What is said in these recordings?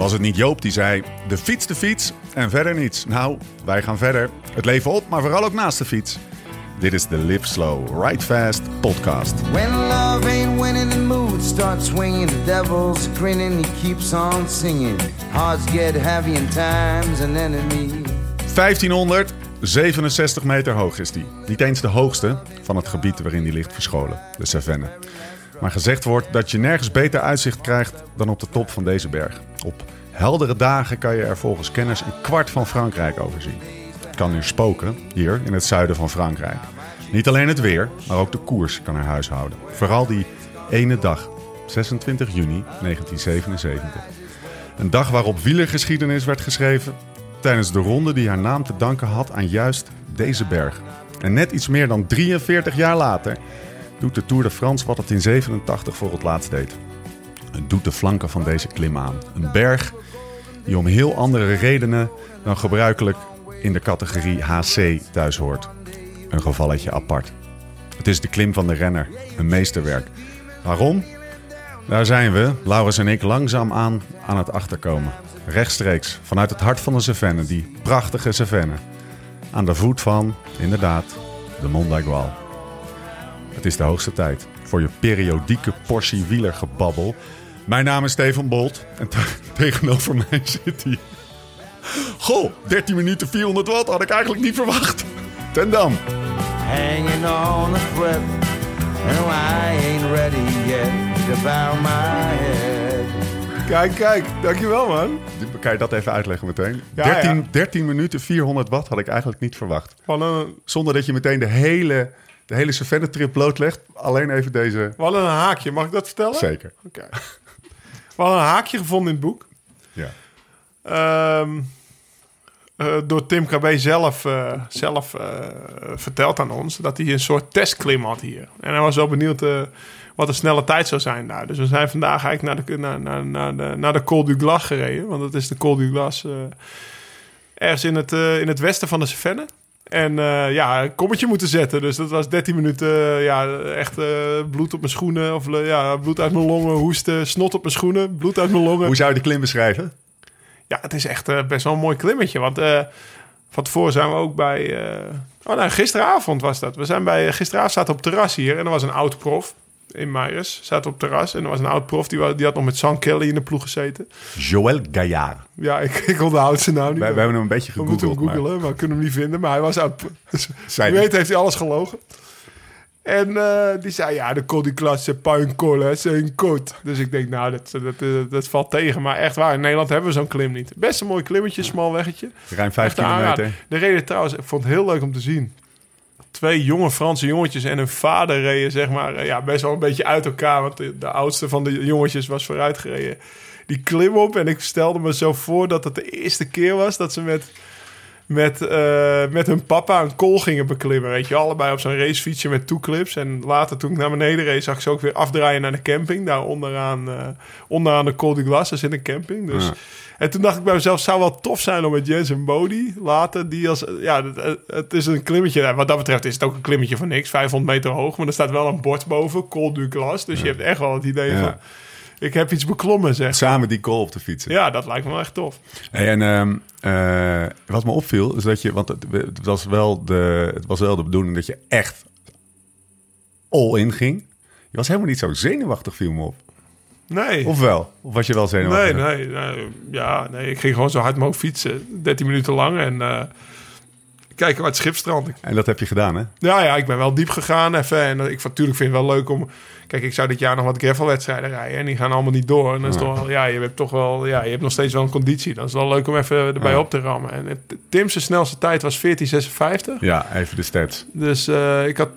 Was het niet Joop die zei: de fiets, de fiets en verder niets? Nou, wij gaan verder. Het leven op, maar vooral ook naast de fiets. Dit is de Live Slow, Ride Fast podcast. When love ain't winning, the mood starts swinging. The devil's grinning, he keeps on singing. Hearts get heavy and time's an enemy. 1567 meter hoog is die. Niet eens de hoogste van het gebied waarin die ligt verscholen, de Cevennes. Maar gezegd wordt dat je nergens beter uitzicht krijgt dan op de top van deze berg. Op heldere dagen kan je er volgens kenners een kwart van Frankrijk overzien. Het kan nu spoken, hier in het zuiden van Frankrijk. Niet alleen het weer, maar ook de koers kan er huis houden. Vooral die ene dag, 26 juni 1977. Een dag waarop wielergeschiedenis werd geschreven tijdens de ronde die haar naam te danken had aan juist deze berg. En net iets meer dan 43 jaar later doet de Tour de France wat het in 87 voor het laatst deed. Het doet de flanken van deze klim aan. Een berg die om heel andere redenen dan gebruikelijk in de categorie HC thuis hoort. Een gevalletje apart. Het is de klim van de renner, een meesterwerk. Waarom? Daar zijn we, Laurens en ik, langzaam aan het achterkomen. Rechtstreeks, vanuit het hart van de Cevennes, die prachtige Cevennes. Aan de voet van, inderdaad, de Mont d'Aigual. Het is de hoogste tijd voor je periodieke portie wielergebabbel. Mijn naam is Steven Bolt en te- tegenover mij zit hij. Goh, 13 minuten 400 watt had ik eigenlijk niet verwacht. Ten Dam. Hanging on a thread. And I ain't ready yet to bow my head. Kijk, kijk. Dankjewel, man. Kan je dat even uitleggen meteen? Ja, 13, ja. 13 minuten 400 watt had ik eigenlijk niet verwacht. Een, Zonder dat je meteen de hele, de hele Cevennes-trip blootlegt. Alleen even deze. wat een haakje. Mag ik dat vertellen? Zeker. Oké. We hadden een haakje gevonden in het boek. Ja. Ehm, eh, door Tim KB zelf, eh, zelf eh, verteld aan ons dat hij een soort testklim had hier. En hij was wel benieuwd wat de snelle tijd zou zijn daar. Dus we zijn vandaag eigenlijk naar de, naar, naar, naar de, naar de Col du Glas gereden. Want dat is de Col du Glas ergens in het, in het westen van de Cevennes. En eh, ja, een kommetje moeten zetten. Dus dat was 13 minuten, eh, ja, echt eh, bloed op mijn schoenen. Of ja, bloed uit mijn longen, hoesten, snot op mijn schoenen, bloed uit mijn longen. Hoe zou je de klim beschrijven? Ja, het is echt best wel een mooi klimmetje. Want van tevoren zijn we ook bij... oh, nou, gisteravond was dat. We zijn bij... gisteravond zaten op terras hier. En er was een oud prof in Meijers. Zaten op het terras. En er was een oud prof. Die, die had nog met San Kelly in de ploeg gezeten. Joël Gaillard. Ja, ik, ik onthoud zijn naam niet. We, we hebben hem een beetje We moeten gegoogeld. hem maar googelen, maar we kunnen hem niet vinden. Maar hij was oud. Dus, wie weet heeft hij alles gelogen. En eh, die zei, ja, de Col un col, hè, c'est un côte. Dus ik denk, nou, dat, dat, dat, dat valt tegen. Maar echt waar, in Nederland hebben we zo'n klim niet. Best een mooi klimmetje, smal weggetje. Ruim 5 Echt een aanrader. kilometer. De reden trouwens, ik vond het heel leuk om te zien. Twee jonge Franse jongetjes en hun vader reden, zeg maar, eh, ja, best wel een beetje uit elkaar. Want de, de oudste van de jongetjes was vooruit gereden. Die klim op en ik stelde me zo voor dat het de eerste keer was dat ze met, met, eh, met hun papa een kool gingen beklimmen. Weet je, allebei op zo'n racefietsje met toeclips. En later, toen ik naar beneden reed, zag ik ze ook weer afdraaien naar de camping. Daar onderaan, eh, onderaan de Col du Glas, is in een camping. Dus. Ja. En toen dacht ik bij mezelf, het zou wel tof zijn om met Jens en Bodie later, die als, ja, het, is een klimmetje. Ja, Wat dat betreft is het ook een klimmetje van niks, 500 meter hoog, maar er staat wel een bord boven, Col du Glas. Dus je hebt echt wel het idee Ja. van, ik heb iets beklommen, zeg. Samen die goal op de fietsen. Ja, dat lijkt me wel echt tof. En ehm, eh, wat me opviel, is dat je, want het, het was wel de, het was wel de bedoeling dat je echt all in ging. Je was helemaal niet zo zenuwachtig, viel me op. Nee. Of wel? Of was je wel zenuwachtig? Nee, nee, nee, ja, nee, ik ging gewoon zo hard mogelijk fietsen. 13 minuten lang en eh, kijken waar het schip strandt. En dat heb je gedaan, hè? Ja, ja, ik ben wel diep gegaan even. En ik natuurlijk vind het wel leuk om... Kijk, ik zou dit jaar nog wat gravelwedstrijden rijden. En die gaan allemaal niet door. En dan is toch wel... Ja, je hebt toch wel... Ja, je hebt nog steeds wel een conditie. Dan is het wel leuk om even erbij Ja. op te rammen. En het- Tim's snelste tijd was 14.56. Ja, even de stats. Dus eh, ik had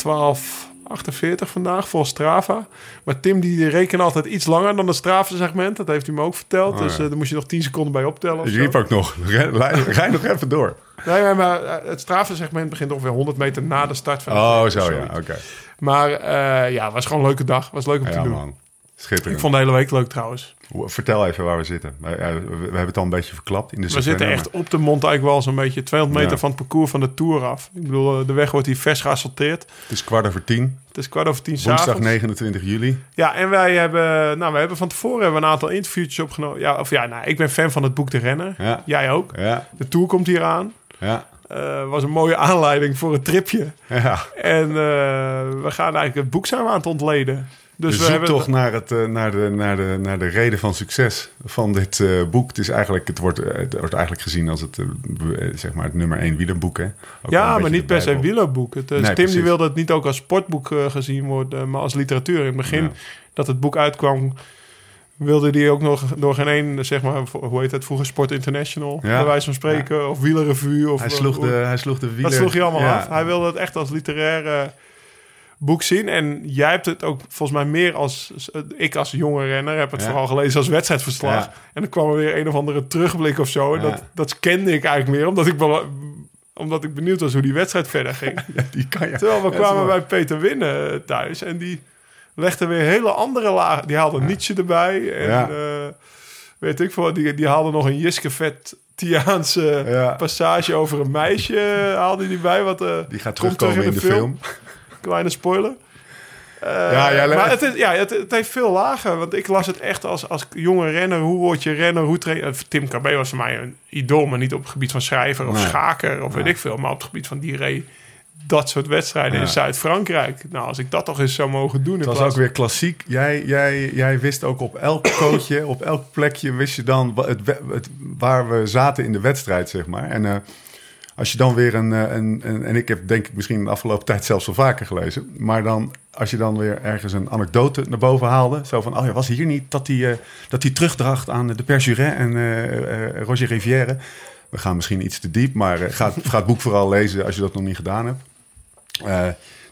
12.48 vandaag vol Strava. Maar Tim die rekende altijd iets langer dan het Strava-segment. Dat heeft hij me ook verteld. Oh, dus eh, daar moest je nog 10 seconden bij optellen. Ik riep ook nog, rij nog even door. Nee, maar, eh, het Strava-segment begint ongeveer 100 meter na de start van de Oh, zo ja, oké. Maar eh, ja, het was gewoon een leuke dag. Het was leuk om te doen. man. Schitterend. Ik vond de hele week leuk trouwens. Vertel even waar we zitten. We, ja, we- we hebben het al een beetje verklapt. In de We zitten echt op de Montaikwal zo'n beetje 200 meter Ja. van het parcours van de Tour af. Ik bedoel, eh, de weg wordt hier vers geasfalteerd. Het is kwart over tien. Het is kwart over tien Woensdag s'avonds. 29 juli. Ja, en wij hebben, nou, we hebben van tevoren hebben we een aantal interviewtjes opgenomen. Ja, of ja, nou, ik ben fan van het boek De Renner. Ja. Jij ook. Ja, De Tour komt hier aan. ja, Eh, was een mooie aanleiding voor een tripje. ja. En eh, we gaan eigenlijk het boek zijn we aan het ontleden. Dus Dus we zoek hebben toch naar, het, eh, naar, de, naar, de, naar de reden van succes van dit eh, boek. Het, is eigenlijk, het, wordt, eh, het wordt eigenlijk gezien als het, zeg maar het nummer één wielerboek. Hè? Ook Ja, maar niet de per se wielerboek. Het, Nee, Tim precies. die wilde het niet ook als sportboek gezien worden, maar als literatuur. In het begin Ja. dat het boek uitkwam, wilde die ook nog door geen één, zeg maar, hoe heet het vroeger, Sport International, Ja. bij wijze van spreken, of Wielerrevue. Of, Hij sloeg, de, hij sloeg de wieler... dat sloeg hij allemaal af. Hij wilde het echt als literaire boek zien. En jij hebt het ook volgens mij meer als... Ik als jonge renner heb het Ja. vooral gelezen als wedstrijdverslag. Ja. En dan kwam er weer een of andere terugblik of zo. En Ja. dat, dat kende ik eigenlijk meer, omdat ik, wel- omdat ik benieuwd was hoe die wedstrijd verder ging. Die kan je. Terwijl we kwamen bij Peter Winnen eh, thuis en die legde weer hele andere lagen. Die haalde Nietzsche erbij en Ja. eh, weet ik veel. Die, die haalde nog een Jiske Vet Tiaanse Ja. passage over een meisje eh, haalde hij bij. Wat, Die gaat terugkomen terug in de film. Kleine spoiler. Eh, Ja, maar het, is, ja, het, het heeft veel lagen. Want ik las het echt als, als jonge renner. Hoe word je renner? Hoe train... eh, Tim KB was voor mij een idool. Maar niet op het gebied van schrijver of Nee. schaker of weet ik veel. Maar op het gebied van die reed dat soort wedstrijden in Zuid-Frankrijk. Nou, als ik dat toch eens zou mogen doen. Het was plaats- ook weer klassiek. Jij, jij, jij wist ook op elk coachje, op elk plekje wist je dan het, het, waar we zaten in de wedstrijd, zeg maar. En eh, als je dan weer een, eh, een, een... En ik heb denk ik misschien de afgelopen tijd zelfs wel vaker gelezen. Maar dan, als je dan weer ergens een anekdote naar boven haalde. Zo van, oh ja, was hier niet dat hij, eh, dat hij terugdracht aan de Perjuret en eh, Roger Rivière. We gaan misschien iets te diep, maar ga, het- ga het boek vooral lezen als je dat nog niet gedaan hebt.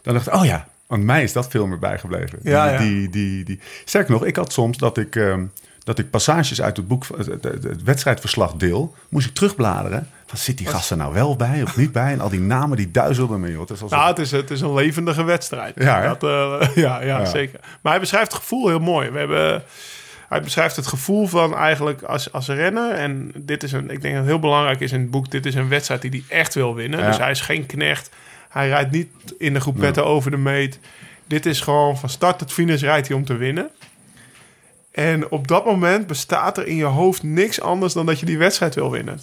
Dan dacht ik, oh ja, want mij is dat veel meer bijgebleven. Ja, die, ja. Die, die, die. Sterker nog, ik had soms dat ik, ehm, dat ik passages uit het boek, het- het wedstrijdverslag deel, moest ik terugbladeren. Zit die gast er nou wel bij of niet bij? En al die namen die duizelden me, joh. Het is alsof- Nou, het is, het is een levendige wedstrijd. Ja, dat, eh, ja, ja, Ja. zeker. Maar hij beschrijft het gevoel heel mooi. We hebben, hij beschrijft het gevoel van eigenlijk als, als renner. En dit is een, ik denk dat het heel belangrijk is in het boek. Dit is een wedstrijd die hij echt wil winnen. Ja. Dus hij is geen knecht. Hij rijdt niet in de groepetten over de meet. Dit is gewoon van start tot finish rijdt hij om te winnen. En op dat moment bestaat er in je hoofd niks anders dan dat je die wedstrijd wil winnen.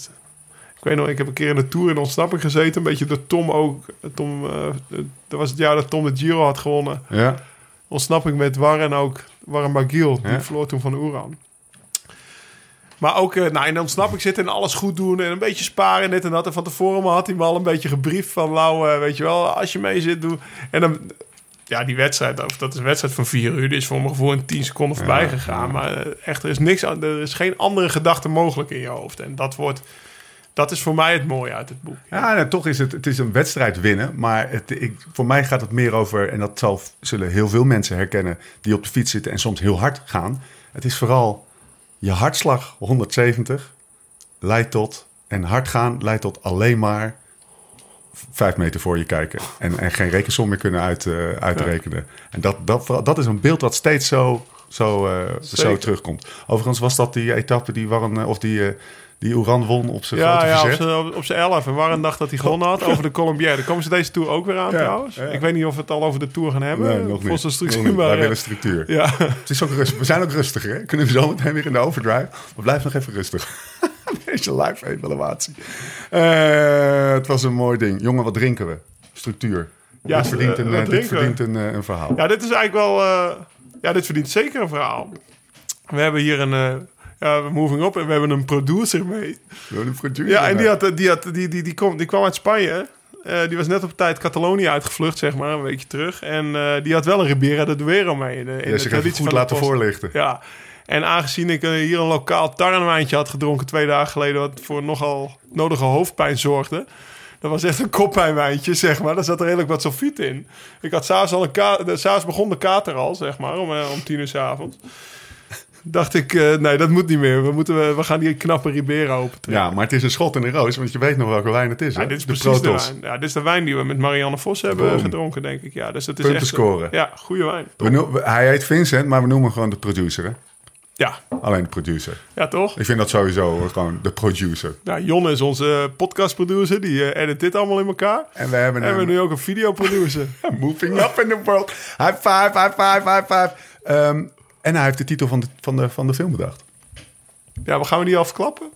Ik weet nog, ik heb een keer in de Tour in ontsnapping gezeten. Een beetje door Tom ook. Tom, eh, dat was het jaar dat Tom de Giro had gewonnen. ja, Ontsnapping met Warren ook. Warren Magiel. Die Ja. verloor toen van Oeran. Maar ook eh, nou, in de ontsnapping zitten en alles goed doen. En een beetje sparen en dit en dat. En van tevoren had hij me al een beetje gebriefd van... Eh, weet je wel, als je mee zit, doe... En dan... Ja, die wedstrijd, of dat is een wedstrijd van vier uur. Die is voor mijn gevoel in tien seconden voorbij gegaan. Maar echt, er is, niks, er is geen andere gedachte mogelijk in je hoofd. En dat wordt... Dat is voor mij het mooie uit het boek. Ja, en toch is het, het is een wedstrijd winnen. Maar het, ik, voor mij gaat het meer over, en dat zal, zullen heel veel mensen herkennen die op de fiets zitten en soms heel hard gaan. Het is vooral je hartslag 170 leidt tot, en hard gaan leidt tot alleen maar vijf meter voor je kijken. En, en geen rekensom meer kunnen uit, eh, uitrekenen. En dat, dat, dat is een beeld wat steeds zo, zo, eh, zo terugkomt. Overigens was dat die etappe die Warren, eh, of die, die Oeran won op zijn Ja, grote ja verzet. zijn- op, zijn 11. En Warren dacht dat hij gewonnen had over de Colombière. Daar komen ze deze Tour ook weer aan Ja, trouwens. ja. Ik weet niet of we het al over de Tour gaan hebben. Nee, nog. Volgens de structuur. Maar, Wij eh, willen structuur. ja. Het is ook rustig. We zijn ook rustiger. Hè? Kunnen we zo meteen weer in de overdrive. Maar blijf nog even rustig. Deze live evaluatie. Eh, het was een mooi ding. Jongen, wat drinken we? Structuur. Ja, dit verdient eh, een, dit verdient een, een verhaal. ja, dit is eigenlijk wel... ja, dit verdient zeker een verhaal. We hebben hier een... ja, moving up. En we hebben een producer mee. De frituur. Ja, en die, had, die, had, die, die, die, kwam, die kwam uit Spanje. Eh, die was net op tijd Catalonië uitgevlucht, zeg maar, een weekje terug. En eh, die had wel een Ribera de Duero mee. In de, in Ja, even traditie goed laten voorlichten. Ja, en aangezien ik eh, hier een lokaal tarnwijntje had gedronken twee dagen geleden, wat voor nogal nodige hoofdpijn zorgde. Dat was echt een koppijnwijntje, zeg maar. Daar zat er redelijk wat sulfiet in. Ik had s'avonds al een ka- de- s'avonds begon de kater al, zeg maar, om, eh, om tien uur s'avonds. Dacht ik, eh, nee, dat moet niet meer. We, moeten, we gaan die knappe Ribera open Ja, maar het is een schot in de roos, want je weet nog welke wijn het is. Ja, dit is de precies de wijn. Ja, dit is de wijn die we met Marianne Vos hebben Boom. gedronken, denk ik. Ja, dus het is Punten echt... scoren. Ja, goede wijn. We noe- we- hij heet Vincent, maar we noemen hem gewoon de producer. Hè? Ja, Alleen de producer. ja toch? Ik vind dat sowieso gewoon de producer. Nou, Jon is onze podcastproducer. Die eh, edit dit allemaal in elkaar. En we hebben En we een hebben nu ook een videoproducer. moving up in the world. High five, high five, high five. Ehm, en hij heeft de titel van de, van de, van de film bedacht. ja, maar gaan we die al verklappen?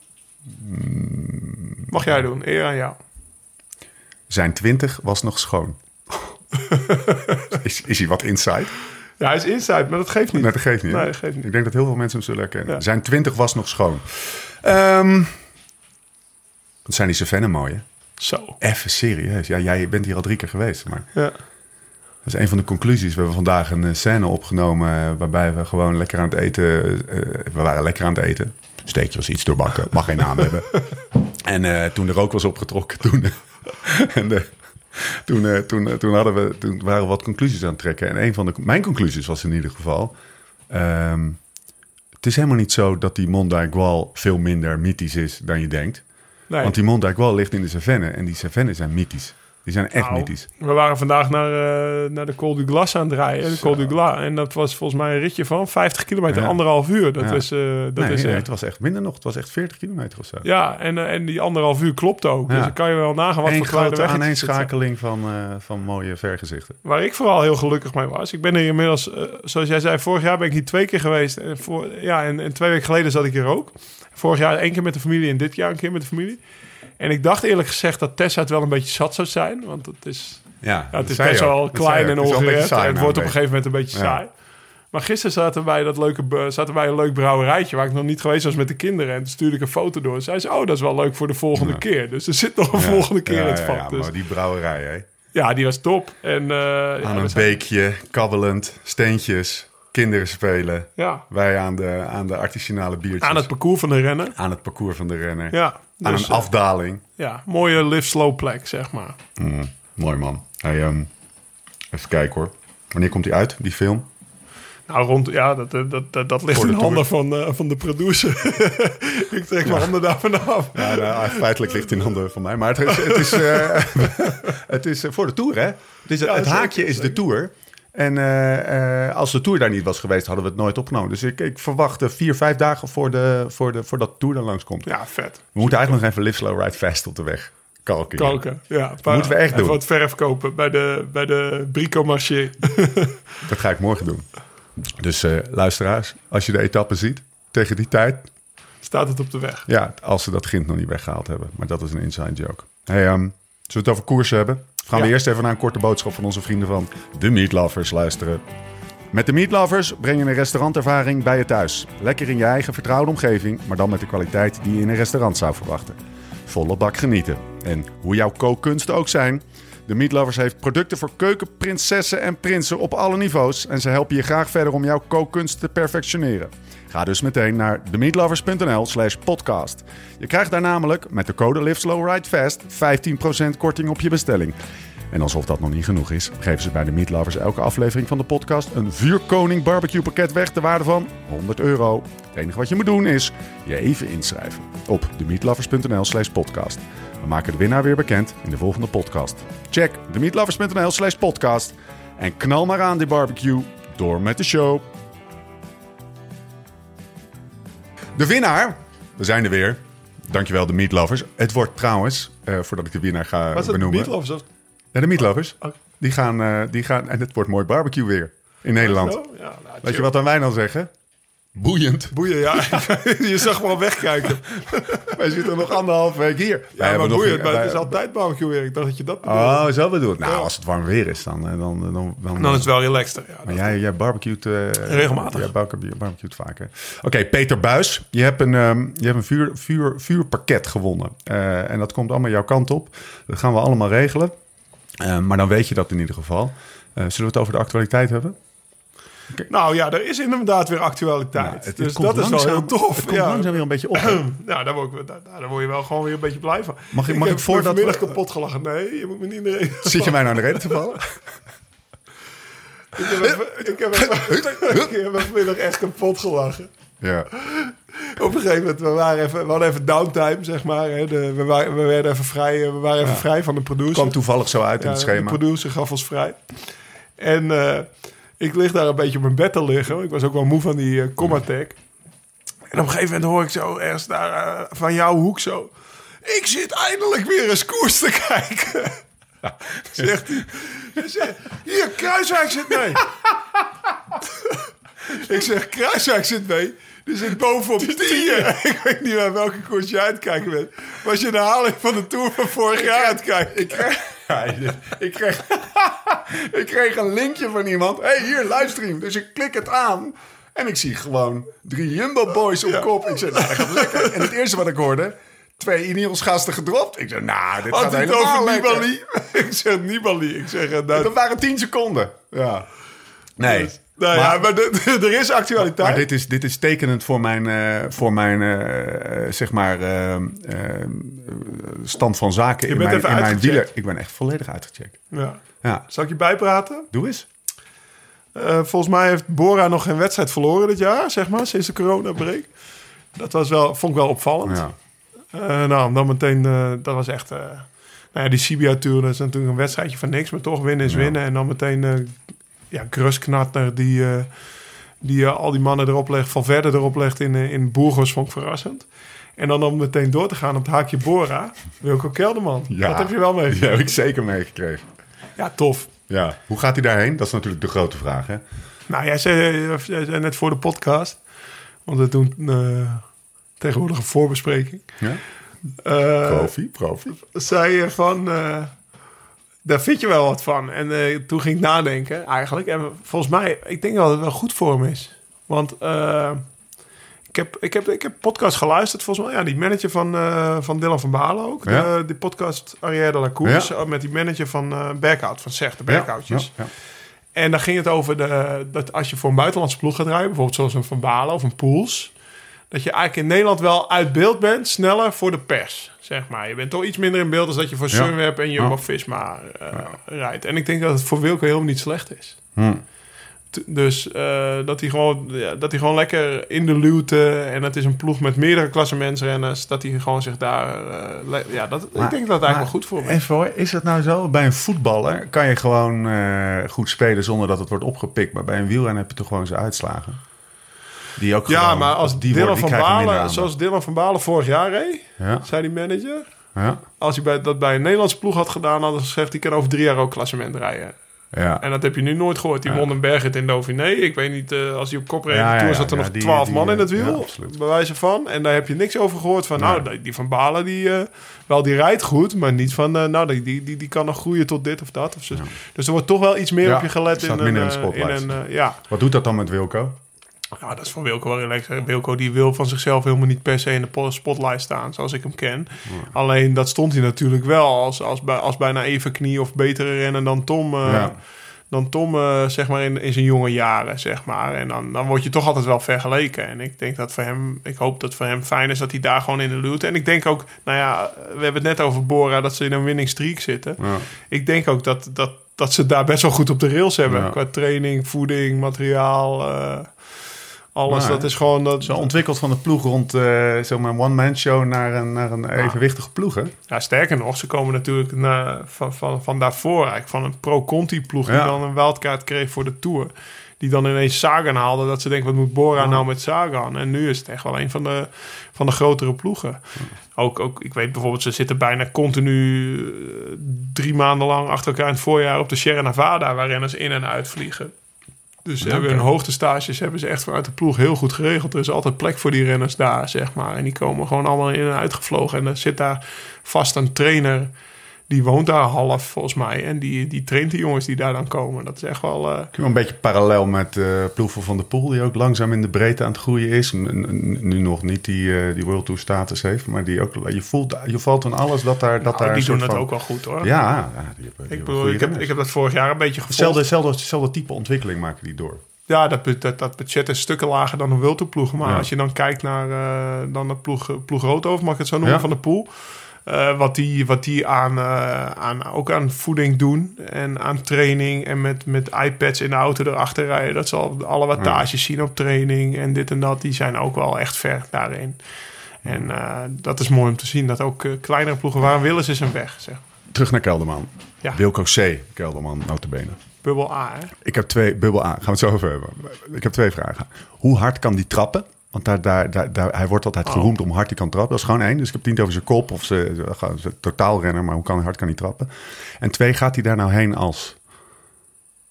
Mag jij doen. Eer aan jou. Zijn twintig was nog schoon. is, is hij wat inside? Ja, hij is inside, maar dat geeft niet. Nee, dat geeft niet. Nee, dat geeft niet. Ik denk dat heel veel mensen hem zullen herkennen. Ja. Zijn twintig was nog schoon. Ehm wat zijn die Savannah mooi, hè? Zo. Even serieus. Ja, jij bent hier al drie keer geweest, maar... Ja. Dat is een van de conclusies. We hebben vandaag een eh, scène opgenomen eh, waarbij we gewoon lekker aan het eten. eh, we waren lekker aan het eten. Steekje was iets doorbakken, mag geen naam hebben. En toen de rook was opgetrokken, toen, en de, toen, toen, toen, hadden we, toen waren we wat conclusies aan het trekken. En een van de, mijn conclusies was in ieder geval. ehm, het is helemaal niet zo dat die Mont d'Aigual veel minder mythisch is dan je denkt. Nee. Want die Mont d'Aigual ligt in de Cevennes en die Cevennes zijn mythisch. Die zijn echt Nou, mythisch. We waren vandaag naar, eh, naar de Col du Glas aan het rijden. De Col du Glas. En dat was volgens mij een ritje van 50 kilometer, Ja. anderhalf uur. Dat Ja. is, eh, dat nee, is nee, echt- het was echt minder nog. Het was echt 40 kilometer of zo. Ja, en, eh, en die anderhalf uur klopt ook. Ja. Dus dan kan je wel nagaan wat Eén voor grote weg aaneenschakeling van, eh, van mooie vergezichten. Waar ik vooral heel gelukkig mee was. Ik ben er inmiddels, eh, zoals jij zei, vorig jaar ben ik hier twee keer geweest. En, voor, ja, en, en twee weken geleden zat ik hier ook. Vorig jaar één keer met de familie en dit jaar een keer met de familie. En ik dacht eerlijk gezegd dat Tessa het wel een beetje zat zou zijn. Want het is, Ja, ja, het is best wel klein en ongerecht. En het wordt op een gegeven moment een beetje saai. Maar gisteren zaten we bij, dat leuke, zaten we bij een leuk brouwerijtje... waar ik nog niet geweest was met de kinderen. En toen stuurde ik een foto door. En zei ze, oh, dat is wel leuk voor de volgende Ja. keer. Dus er zit nog een volgende keer in het vak. Ja, dus, maar die brouwerij, hè? ja, die was top. En, eh, Aan een beekje, kabbelend, steentjes, kinderen spelen. Ja, Wij aan de, aan de artisanale biertjes. aan het parcours van de renner. aan het parcours van de renner. Ja, aan dus, een eh, afdaling. ja, mooie live slow plek, zeg maar. Mm, mooi man. Hey, ehm, even kijken hoor. Wanneer komt die uit, die film? Nou, rond, ja, dat, dat, dat, ligt in handen van, eh, van de producer. ik trek mijn handen daarvan af. Ja, nou, feitelijk ligt het in handen van mij. Maar het is, het is, eh, het is voor de Tour, hè? Het, is, Ja, het haakje is de Tour. En eh, eh, als de Tour daar niet was geweest, hadden we het nooit opgenomen. Dus ik, ik verwacht vier, vijf dagen voor de, voor de, voordat de Tour dan langskomt. Ja, vet. We moeten eigenlijk nog even Live Slow Ride Fast op de weg kalken. Kalken. Ja, Moeten we echt even doen. wat verf kopen bij de, bij de Brico Marché. Dat ga ik morgen doen. Dus eh, luisteraars, als je de etappe ziet, tegen die tijd... Staat het op de weg. Ja, als ze dat grind nog niet weggehaald hebben. Maar dat is een inside joke. Hey, ehm, zullen we het over koersen hebben? Gaan we eerst even naar een korte boodschap van onze vrienden van de Meat Lovers luisteren. Met de Meat Lovers breng je een restaurantervaring bij je thuis. Lekker in je eigen vertrouwde omgeving, maar dan met de kwaliteit die je in een restaurant zou verwachten. Volle bak genieten. En hoe jouw kookkunsten ook zijn... De Meat Lovers heeft producten voor keukenprinsessen en prinsen op alle niveaus. En ze helpen je graag verder om jouw kookkunst te perfectioneren. Ga dus meteen naar themeatlovers.nl slash podcast. Je krijgt daar namelijk met de code Live Slow Ride Fast 15% korting op je bestelling. En alsof dat nog niet genoeg is, geven ze bij de Meat Lovers elke aflevering van de podcast een vuurkoning barbecue pakket weg ter waarde van 100 euro. Het enige wat je moet doen is je even inschrijven op themeatlovers.nl slash podcast. We maken de winnaar weer bekend in de volgende podcast. Check themeatlovers.nl slash podcast en knal maar aan die barbecue. Door met de show. De winnaar, we zijn er weer. Dankjewel, de Meat Lovers. Het wordt trouwens, eh, voordat ik de winnaar ga Was het benoemen. Beatles of Ja, de Meat Lovers. Oké. Die, gaan, eh, die gaan, en het wordt mooi barbecue weer in Nederland. zo? Ja, nou, Weet je wat dan wij dan zeggen? Boeiend. Boeien, ja. je zag me al wegkijken. Wij zitten nog anderhalf week hier. Wij Ja, maar nog- boeiend, maar het is altijd barbecue weer. Ik dacht dat je dat bedoelde. Oh, zo bedoel ik. Nou, Ja. als het warm weer is, dan... eh, dan, dan, dan, Dan is het wel relaxter. Ja, Maar jij, jij barbecuet... eh, Regelmatig. Jij barbecue- barbecuet vaker. Oké, Peter Buis. Je hebt een, ehm, je hebt een vuur, vuur, vuurpakket gewonnen. Eh, en dat komt allemaal jouw kant op. Dat gaan we allemaal regelen. Eh, maar dan weet je dat in ieder geval. Eh, zullen we het over de actualiteit hebben? Nou ja, er is inderdaad weer actualiteit. Het- het dus dat is wel heel tof. Het komt ja. langzaam weer een beetje op. Nou, daar word, ik, daar, daar word je wel gewoon weer een beetje blij van. Mag ik- mag ik voordat vanmiddag we- kapot gelachen. Nee, je moet me niet in de reden Zit je mij nou in de reden te vallen? Ik heb, even, ik, heb even, ik heb me vanmiddag echt kapot gelachen. Ja. Op een gegeven moment, we, waren even, we hadden even downtime, zeg maar. Hè. De, we, waren, we werden even vrij, eh, we waren even vrij van de producer. Kwam toevallig zo uit in het De schema. producer gaf ons vrij. En eh, ik lig daar een beetje op mijn bed te liggen. Ik was ook wel moe van die uh, Comatec. En op een gegeven moment hoor ik zo ergens daar eh, van jouw hoek zo... Ik zit eindelijk weer eens koers te kijken. Zegt hij. Zegt, hier, Kruiswijk zit mee. ik zeg, Kruiswijk zit mee. Die zit bovenop tien. ik weet niet naar welke koers je aan het kijken bent. Als je de haling van de Tour van vorig jaar aan het kijken... Ik Ja, ik, kreeg, ik kreeg een linkje van iemand. Hé, hey, hier, livestream. Dus ik klik het aan. En ik zie gewoon drie Jumbo Boys op kop. Ik zeg, nou, dat gaat lekker. En het eerste wat ik hoorde... Twee Ineos gasten gedropt. Ik zeg, nou, dit Had gaat helemaal over lekker. Nibali? ik zeg Nibali. Ik zeg, eh, nou, Dat waren tien seconden. Ja. Nee. Nou ja, maar de- de- er is actualiteit. Maar dit is, dit is tekenend voor mijn, eh, voor mijn eh, zeg maar, eh, stand van zaken in bent mijn, even in mijn wieler. Ik ben echt volledig uitgecheckt. ja. Ja, Zal ik je bijpraten? doe eens. Volgens mij heeft Bora nog geen wedstrijd verloren dit jaar, zeg maar, sinds de corona-break. Dat was wel, vond ik wel opvallend. Ja. Nou, dan meteen, dat was echt... nou ja, die Sibia-tour, dat is natuurlijk een wedstrijdje van niks, maar toch winnen is winnen. En dan meteen, ja, Grusknatner, die, eh, die eh, al die mannen erop legt, van verder erop legt in, eh, in Burgos, vond ik verrassend. En dan om meteen door te gaan op het haakje Bora, Wilco Kelderman. Ja. Dat heb je wel meegekregen. heb ik zeker meegekregen. Ja, tof. Ja. Hoe gaat hij daarheen? Dat is natuurlijk de grote vraag. Hè? Nou, jij zei, jij zei net voor de podcast, want we doen eh, tegenwoordig een voorbespreking. Ja? Profi, profi. zei je van, daar vind je wel wat van. En eh, toen ging ik nadenken eigenlijk. En volgens mij, ik denk dat het wel goed voor hem is. Want eh, ik, heb, ik, heb, ik heb podcast geluisterd volgens mij. Ja, die manager van, eh, van Dylan van Balen ook. Ja. De, die podcast Arrière de la Course. Ja. Met die manager van Berkhout, van Zeg, de Berkhoutjes. Ja, ja. En dan ging het over de, dat als je voor een buitenlandse ploeg gaat rijden, bijvoorbeeld zoals een Van Balen of een Poels, dat je eigenlijk in Nederland wel uit beeld bent, sneller voor de pers, zeg maar. Je bent toch iets minder in beeld dan dat je voor Ja. Sunweb en Jumbo-Visma eh, rijdt. En ik denk dat het voor Wilco helemaal niet slecht is. Hm. Dus eh, dat, hij gewoon, ja, dat hij gewoon lekker in de luwte en het is een ploeg met meerdere klassementsrenners, dat hij gewoon zich daar... eh, ja, dat, ik denk dat het eigenlijk wel goed voor is. Even hoor, is het nou zo? Bij een voetballer kan je gewoon goed spelen zonder dat het wordt opgepikt. Maar bij een wielrenner heb je toch gewoon zijn uitslagen. Die ook Ja, maar als die Dylan worden- van Balen, zoals Dylan van Balen vorig jaar reed, Ja, zei die manager, ja, Als hij bij, dat bij een Nederlandse ploeg had gedaan, hadden ze gezegd... die kan over drie jaar ook klassement rijden. ja. En dat heb je nu nooit gehoord. Die Ja. won een berg in Dauphiné. Ik weet niet, eh, als hij op kop reed Ja, zat er nog twaalf man in het eh, ja, wiel, bij wijze van. En daar heb je niks over gehoord van... nou, die- Van Balen, die, eh, wel, die rijdt goed... maar niet van, nou, die, die, die, die kan nog groeien tot dit of dat. Of zo. Dus er wordt toch wel iets meer op je gelet staat in minder een... in een ja. Wat doet dat dan met Wilco? Ja, dat is voor Wilco wel relaxed. Wilco die wil van zichzelf helemaal niet per se in de po- spotlight staan, zoals ik hem ken. Alleen dat stond hij natuurlijk wel als, als, bij- als bijna even knie of betere rennen dan Tom. eh, Ja. Dan Tom, eh, zeg maar, in, in zijn jonge jaren, zeg maar. En dan, dan word je toch altijd wel vergeleken. En ik denk dat voor hem, ik hoop dat voor hem fijn is dat hij daar gewoon in de luwte. En ik denk ook, nou ja, we hebben het net over Bora, dat ze in een winning streak zitten. Ja. Ik denk ook dat, dat, dat ze daar best wel goed op de rails hebben. Qua training, voeding, materiaal, eh, alles. Dat is gewoon... Dat, Zo ontwikkeld van de ploeg rond eh zomaar een one-man show naar een, naar een evenwichtige ploeg, hè? ja, sterker nog, ze komen natuurlijk na, van, van, van daarvoor eigenlijk. Van een pro-Conti-ploeg die Ja. dan een wildkaart kreeg voor de Tour. Die dan ineens Sagan haalde. Dat ze denken, wat moet Bora nou met Sagan? En nu is het echt wel een van de, van de grotere ploegen. Ook, ook, ik weet bijvoorbeeld, ze zitten bijna continu eh, drie maanden lang achter elkaar in het voorjaar op de Sierra Nevada. Waar renners in en uitvliegen. Dus ze Ja, hebben hun hoogtestages hebben ze echt vanuit de ploeg heel goed geregeld. Er is altijd plek voor die renners daar, zeg maar. En die komen gewoon allemaal in en uitgevlogen. En er zit daar vast een trainer. Die woont daar half, volgens mij. En die, die traint die jongens die daar dan komen. Dat is echt wel... Kun je wel een beetje parallel met ploeg van der Poel... die ook langzaam in de breedte aan het groeien is. Nu nog niet die, eh, die World Tour status heeft. Maar die ook, je, voelt, je valt aan alles dat daar... Dat nou, daar die doen het van- ook wel goed, hoor. Ja, ja die hebben, die ik bedoel, ik heb, ik heb dat vorig jaar een beetje gevolgd. Hetzelfde, hetzelfde, hetzelfde type ontwikkeling maken die door. Ja, dat, dat, dat budget is stukken lager dan een World Tour ploeg. Maar Ja. als je dan kijkt naar eh, dan de ploeg, ploeg Roodhoofd, mag ik het zo noemen, Ja. van de pool. Eh, wat die, wat die aan, eh, aan, ook aan voeding doen en aan training en met, met iPads in de auto erachter rijden. Dat zal alle wattages zien op training en dit en dat. Die zijn ook wel echt ver daarin. En eh, dat is mooi om te zien dat ook kleinere ploegen, waar Willis is een weg. Zeg. Terug naar Kelderman. Ja. Wilco C. Kelderman, notabene. Bubbel A, hè? Ik heb twee, bubbel A, gaan we het zo over hebben. Ik heb twee vragen. Hoe hard kan die trappen? Want daar, daar, daar, daar- hij wordt altijd geroemd om hard hij kan trappen. Dat is gewoon één. Dus ik heb het niet over zijn kop of zijn, zijn, zijn totaalrenner. Maar hoe kan, hard kan hij trappen? En twee, gaat hij daar nou heen als,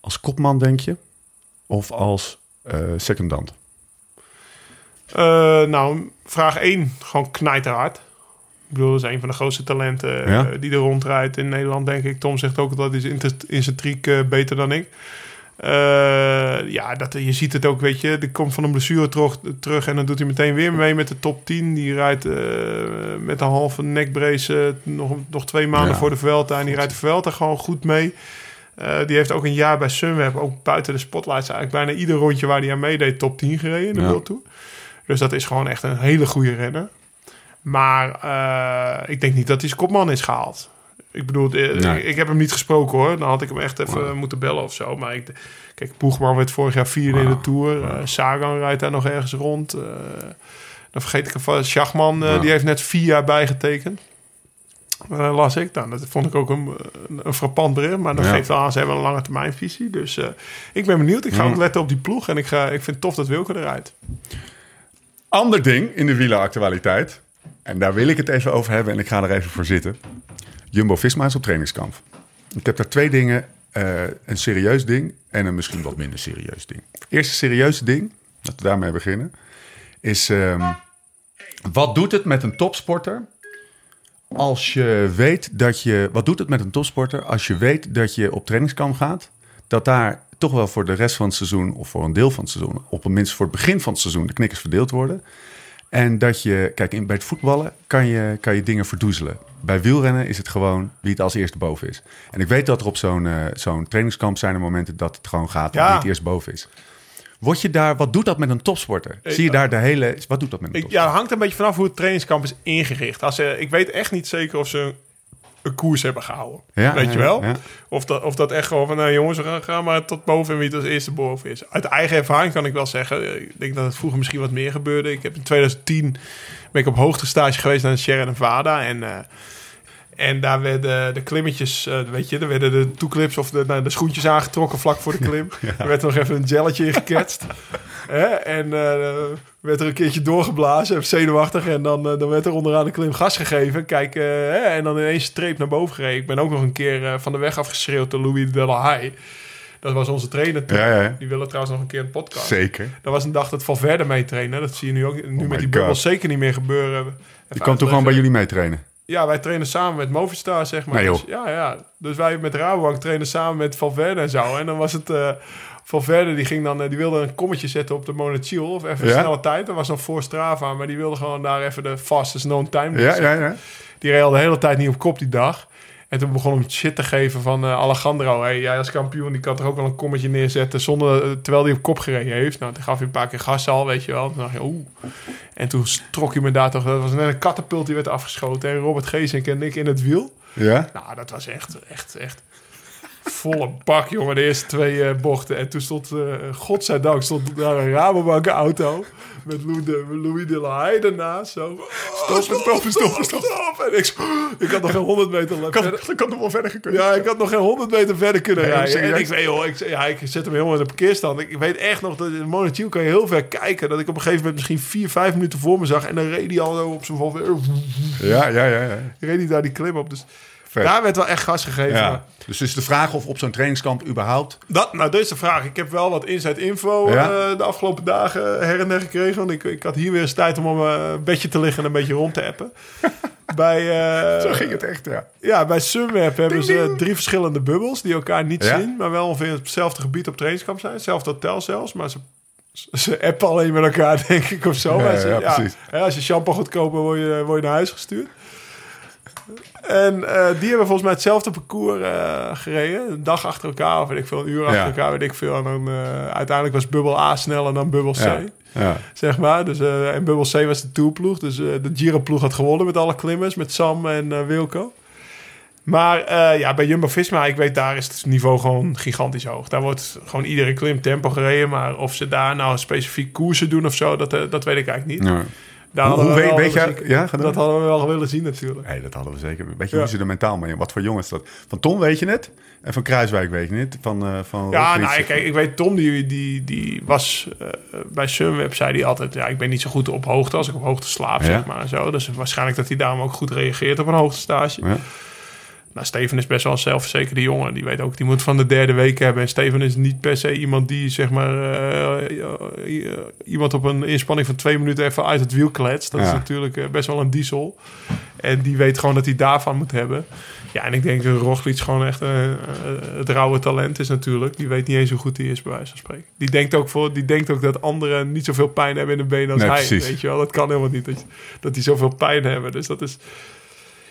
als kopman, denk je? Of als eh, secondant? Eh, nou, vraag 1, gewoon knijterhard. Ik bedoel, dat is een van de grootste talenten eh, die er rondrijdt in Nederland, denk ik. Tom zegt ook dat hij is int- intrinsiek eh, beter dan ik. Eh, ja, dat, je ziet het ook, weet je. Die komt van een blessure terug, terug en dan doet hij meteen weer mee met de top 10. Die rijdt eh, met een halve nekbrace nog, nog twee maanden Ja. voor de Vuelta. En die rijdt de Vuelta gewoon goed mee. Eh, die heeft ook een jaar bij Sunweb, ook buiten de spotlights, eigenlijk bijna ieder rondje waar hij aan meedeed, top 10 gereden in de Ja. World Tour. Dus dat is gewoon echt een hele goede renner. Maar ik denk niet dat hij zijn kopman is gehaald. Ik bedoel, eh, Nee. ik, ik heb hem niet gesproken hoor. Dan had ik hem echt even Nee. moeten bellen of zo. Maar ik, kijk, Boegman werd vorig jaar vierde in de Tour. Eh, Sagan rijdt daar nog ergens rond. Eh, dan vergeet ik even, Schachman, die heeft net vier jaar bijgetekend. Eh, las ik. Nou, dat vond ik ook een, frappant bericht. Maar dat Ja. geeft wel aan, ze hebben een lange termijnvisie. Dus ik ben benieuwd. Ik ga ook letten op die ploeg. En ik, ga, ik vind het tof dat Wilke eruit. Ander ding in de wieleractualiteit. En daar wil ik het even over hebben en ik ga er even voor zitten. Jumbo-Visma is op trainingskamp. Ik heb daar twee dingen. eh, een serieus ding en een misschien wat minder serieus ding. Het eerste serieuze ding, dat we daarmee beginnen, is... ehm, wat doet het met een topsporter als je weet dat je... Wat doet het met een topsporter als je weet dat je op trainingskamp gaat? Dat daar toch wel voor de rest van het seizoen... of voor een deel van het seizoen... op het minst voor het begin van het seizoen... de knikkers verdeeld worden. En dat je... Kijk, in, bij het voetballen kan je, kan je dingen verdoezelen. Bij wielrennen is het gewoon wie het als eerste boven is. En ik weet dat er op zo'n eh, zo'n trainingskamp zijn er momenten... dat het gewoon gaat om Ja. wie het eerst boven is. Word je daar, wat doet dat met een topsporter? Zie je daar de hele. Wat doet dat met een Ik, topsporter? ja, hangt een beetje vanaf hoe het trainingskamp is ingericht. Als, ze- ik weet echt niet zeker of ze een, koers hebben gehouden. Ja, weet ja, je wel? ja. Of, dat, of dat echt gewoon van, nou jongens, we gaan, gaan maar tot boven en wie het als eerste boven is. Uit eigen ervaring kan ik wel zeggen. Ik denk dat het vroeger misschien wat meer gebeurde. Ik heb in 2010 ben ik op hoogtestage geweest naar Sierra Nevada. En, eh, en daar werden de klimmetjes, eh, weet je, er werden de toeclips of de, nou, de schoentjes aangetrokken vlak voor de klim. Er werd nog even een gelletje ingeketst. En eh, werd er een keertje doorgeblazen, even zenuwachtig. En dan, eh, dan werd er onderaan de klim gas gegeven. Kijk, eh, hè? en dan ineens streep naar boven gereden. Ik ben ook nog een keer eh, van de weg afgeschreeuwd door Louis de la Haye. Dat was onze trainer toen. Ja, ja. Die willen trouwens nog een keer een podcast. Zeker. Dat was een dag dat Valverde mee trainen. Dat zie je nu ook nu my met die God. bubbels zeker niet meer gebeuren. Even Die kwam toch gewoon bij jullie meetrainen? ja, wij trainen samen met Movistar, zeg maar. Nee. Dus, ja, ja. Dus wij met Rabobank trainen samen met Valverde en zo. En dan was het... Valverde die ging dan, eh, die wilde een kommetje zetten op de Monochiel. Of even Ja? snelle tijd. Dat was nog voor Strava. Maar die wilde gewoon daar even de fastest known time. Ja, ja, ja. Die reed al de hele tijd niet op kop die dag. En toen begon hem shit te geven van eh, Alejandro. Hey, jij als kampioen, die kan toch ook wel een kommetje neerzetten zonder, eh, terwijl hij op kop gereden heeft. Nou, toen gaf hij een paar keer gas al, weet je wel. Toen dacht je, oeh. En toen trok hij me daar toch, dat was net een katapult die werd afgeschoten. En Robert Geesink en ik in het wiel. Ja? Nou, dat was echt, echt, echt volle bak, jongen. De eerste twee eh, bochten. En toen stond, eh godzijdank, stond daar een Rabobank auto. Met Louis de, Louis de La Haye ernaast. Zo. Stop, stop, stop. En ik, ik had nog geen 100 meter verder. Dat kan nog wel verder gekund. Ja, ik had nog geen 100 meter verder kunnen Nee, rijden. En ik weet, joh, ik, ja, ik zet hem helemaal in de parkeerstand. Ik weet echt nog dat in Monochiel kan je heel ver kijken. Dat ik op een gegeven moment misschien 4, 5 minuten voor me zag. En dan reed hij al zo op zijn vol. Ja, ja, ja. ja. Reed hij daar die klim op. Dus Vet. daar werd wel echt gas gegeven. Ja. Dus is de vraag of op zo'n trainingskamp überhaupt... Dat, nou, dat is de vraag. Ik heb wel wat inside info Ja? eh, de afgelopen dagen her en der gekregen. Want ik, ik had hier weer eens tijd om op mijn bedje te liggen en een beetje rond te appen. bij, eh, Zo ging het echt, ja. Ja, bij Sunweb hebben Ding, ze ding. drie verschillende bubbels die elkaar niet Ja? zien. Maar wel ongeveer in hetzelfde gebied op trainingskamp zijn. Hetzelfde hotel zelfs. Maar ze, ze appen alleen met elkaar, denk ik, of zo. Ja, ja, als je shampoo gaat kopen, word je, word je naar huis gestuurd. En eh, die hebben volgens mij hetzelfde parcours eh, gereden. Een dag achter elkaar, of weet ik veel, een uur achter Ja. elkaar, weet ik veel. En dan eh, uiteindelijk was bubbel A sneller dan bubbel C. Ja. Ja. zeg maar. Dus, en Bubble C was de tourploeg. Dus de Giro-ploeg had gewonnen met alle klimmers. Met Sam en Wilco. Maar ja, bij Jumbo-Visma, ik weet, daar is het niveau gewoon gigantisch hoog. Daar wordt gewoon iedere klim tempo gereden. Maar of ze daar nou specifiek koersen doen of zo, dat, dat weet ik eigenlijk niet. Daar Hoe- hadden we weet- zien- ja, dat hadden we wel willen zien natuurlijk. Nee, dat hadden we zeker. Weet je Ja. hoe ze er mentaal mee Wat voor jongens dat? Van Tom weet je het. En van Kruiswijk weet je het. Van, eh van Ja, nou, kijk, ik weet Tom, die, die, die was eh, bij Sunweb, zei hij altijd... Ja, ik ben niet zo goed op hoogte als ik op hoogte slaap, Ja. zeg maar. en Zo. Dus waarschijnlijk dat hij daarom ook goed reageert op een hoogtestage. Ja. Nou, Steven is best wel een zelfverzekerde jongen. Die weet ook, die moet van de derde week hebben. En Steven is niet per se iemand die, zeg maar... eh, eh, eh, iemand op een inspanning van twee minuten even uit het wiel kletst. Dat is natuurlijk best wel een diesel. En die weet gewoon dat hij daarvan moet hebben. Ja, en ik denk dat Roglic gewoon echt eh, het rauwe talent is natuurlijk. Die weet niet eens hoe goed hij is, bij wijze van spreken. Die denkt ook, voor, die denkt ook dat anderen niet zoveel pijn hebben in de benen als Nee, hij. precies. Weet je wel, dat kan helemaal niet. Dat, dat die zoveel pijn hebben. Dus dat is...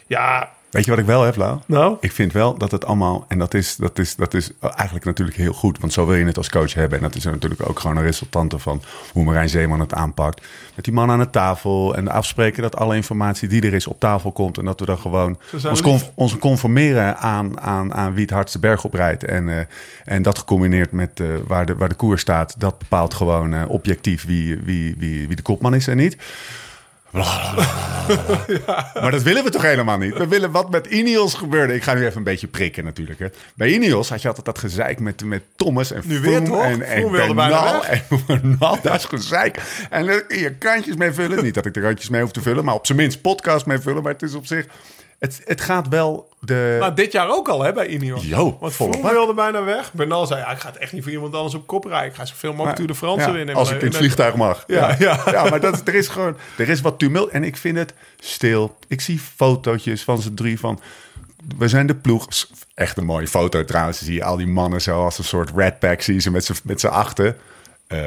Ja, Weet je wat ik wel heb, Lau? nou... Ik vind wel dat het allemaal, en dat is, dat, is, dat is eigenlijk natuurlijk heel goed, want zo wil je het als coach hebben. En dat is natuurlijk ook gewoon een resultante van hoe Marijn Zeeman het aanpakt. Met die man aan de tafel en afspreken dat alle informatie die er is op tafel komt. En dat we dan gewoon conf- ons conformeren aan, aan, aan wie het hardste berg oprijdt. En, eh, en dat gecombineerd met eh, waar, de, waar de koers staat, dat bepaalt gewoon eh, objectief wie, wie, wie, wie de kopman is en niet. Maar dat willen we toch helemaal niet? We willen wat met Ineos gebeurde. Ik ga nu even een beetje prikken natuurlijk. Hè. Bij Ineos had je altijd dat gezeik met, met Thomas en Nu weer, toch? en, en Bernal. En Bernal, dat is gezeik. En kun je kantjes mee vullen. Niet dat ik er kantjes mee hoef te vullen, maar op zijn minst podcast mee vullen. Maar het is op zich... Het, het gaat wel de... Nou, dit jaar ook al, hè, bij Ineos. Jo, Want bak. wilde bijna weg. Bernal zei, ja, ik ga het echt niet voor iemand anders op kop rijden. Ik ga zoveel mogelijk de France Ja, winnen. Als ik in het vliegtuig mag. Ja, ja. ja maar dat, er is gewoon er is wat tumult. En ik vind het stil. Ik zie fotootjes van z'n drie van... We zijn de ploeg. Echt een mooie foto trouwens. Zie je al die mannen zo als een soort red pack. Zie je ze met z'n, met z'n achten. Eh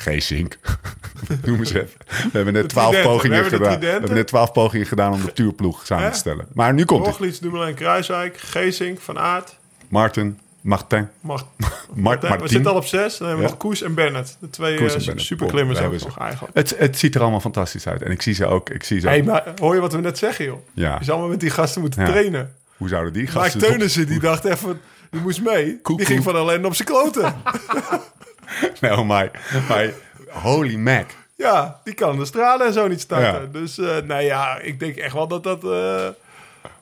Geesink. Noem eens even. We hebben net twaalf. We pogingen gedaan. We hebben net twaalf pogingen gedaan om de tuurploeg samen Hè? te stellen. Maar nu komt het. Roglic, Dumoulin, Kruiswijk, Geesink, Van Aert. Martin, Martin. Mag, Mart, we Martin. zitten al op zes. Dan hebben we Ja. nog Koes en Bennett. De twee Koes en eh, Bennett. superklimmers hebben daar we nog eigenlijk. Het, het ziet er allemaal fantastisch uit. En ik zie ze ook. Ik zie ze Hey, ook. maar hoor je wat we net zeggen, joh? Ja. Je zou maar met die gasten moeten Ja. trainen. Hoe zouden die Mike gasten... Teunissen, die dacht even... Die moest mee. Die ging van ellende op zijn kloten. Nou, maar, maar holy mac. ja, die kan de stralen en zo niet starten. Ja. Dus, eh nou ja, ik denk echt wel dat dat... eh,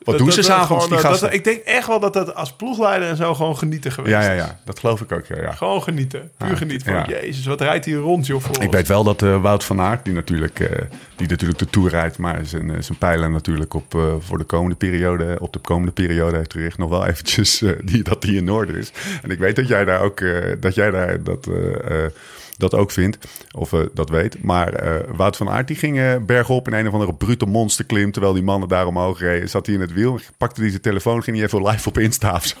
Wat doen ze s'avonds, die eh, gasten? Dat, ik denk echt wel dat dat als ploegleider en zo gewoon genieten geweest Ja, ja, is. ja. Dat geloof ik ook, ja. ja. Gewoon genieten. Puur genieten van, jezus, wat rijdt hier rond, joh, Ik weet wel dat eh, Wout van Aert, die natuurlijk, eh, die natuurlijk de Tour rijdt... maar zijn, zijn pijlen natuurlijk op, voor de komende periode, op de komende periode heeft gericht... nog wel eventjes die, dat die in orde is. En ik weet dat jij daar ook, dat, jij daar dat, dat ook vindt, of eh, dat weet. Maar eh, Wout van Aert, die ging eh, bergop in een of andere brute monsterklim... terwijl die mannen daar omhoog reden. Zat hij in het wiel, pakte hij zijn telefoon, ging hij even live op Insta of.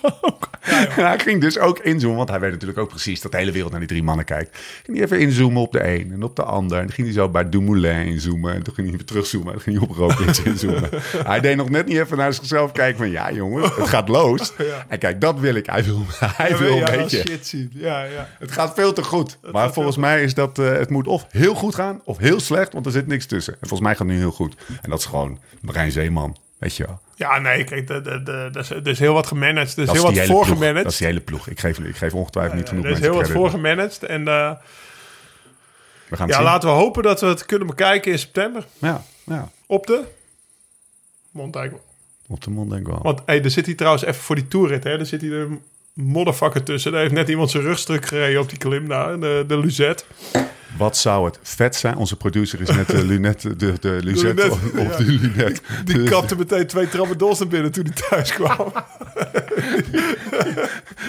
Hij ging dus ook inzoomen, want hij weet natuurlijk ook precies dat de hele wereld naar die drie mannen kijkt. Ging hij even inzoomen op de een en op de ander. En dan ging hij zo bij Dumoulin inzoomen. En toen ging hij weer terugzoomen. En dan ging hij op Roglic inzoomen. hij deed nog net niet even naar zichzelf kijken van... Ja jongen, het gaat los. En kijk, dat wil ik. Hij wil, hij wil een beetje... shit zien. Ja, ja. Het gaat veel te goed. maar volgens mij is dat... eh, het moet of heel goed gaan of heel slecht. Want er zit niks tussen. En volgens mij gaat het nu heel goed. En dat is gewoon Marijn Zeeman. Weet je wel. Ja, nee, kijk, er is- heel wat gemanaged. Er is Dat heel wat hele ploeg. voorgemanaged. Dat is die hele ploeg. Ik geef, ik geef ongetwijfeld niet genoeg er is heel wat voorgemanaged. En eh, We gaan ja, zien. laten we hopen dat we het kunnen bekijken in september. Ja, ja. Op de Montaigne. Op de mond denk ik wel. Want hey, er zit hier trouwens even voor die toerrit. Hè, er zit hier een moddervakker tussen. Daar heeft net iemand zijn rugstuk gereden op die klim daar. De, de Luzet. Wat zou het vet zijn? Onze producer is net de lunette, de, de Luzette lunet, op, op ja. de lunet. Die Dus kapte meteen twee tramadools naar binnen toen hij thuis kwam.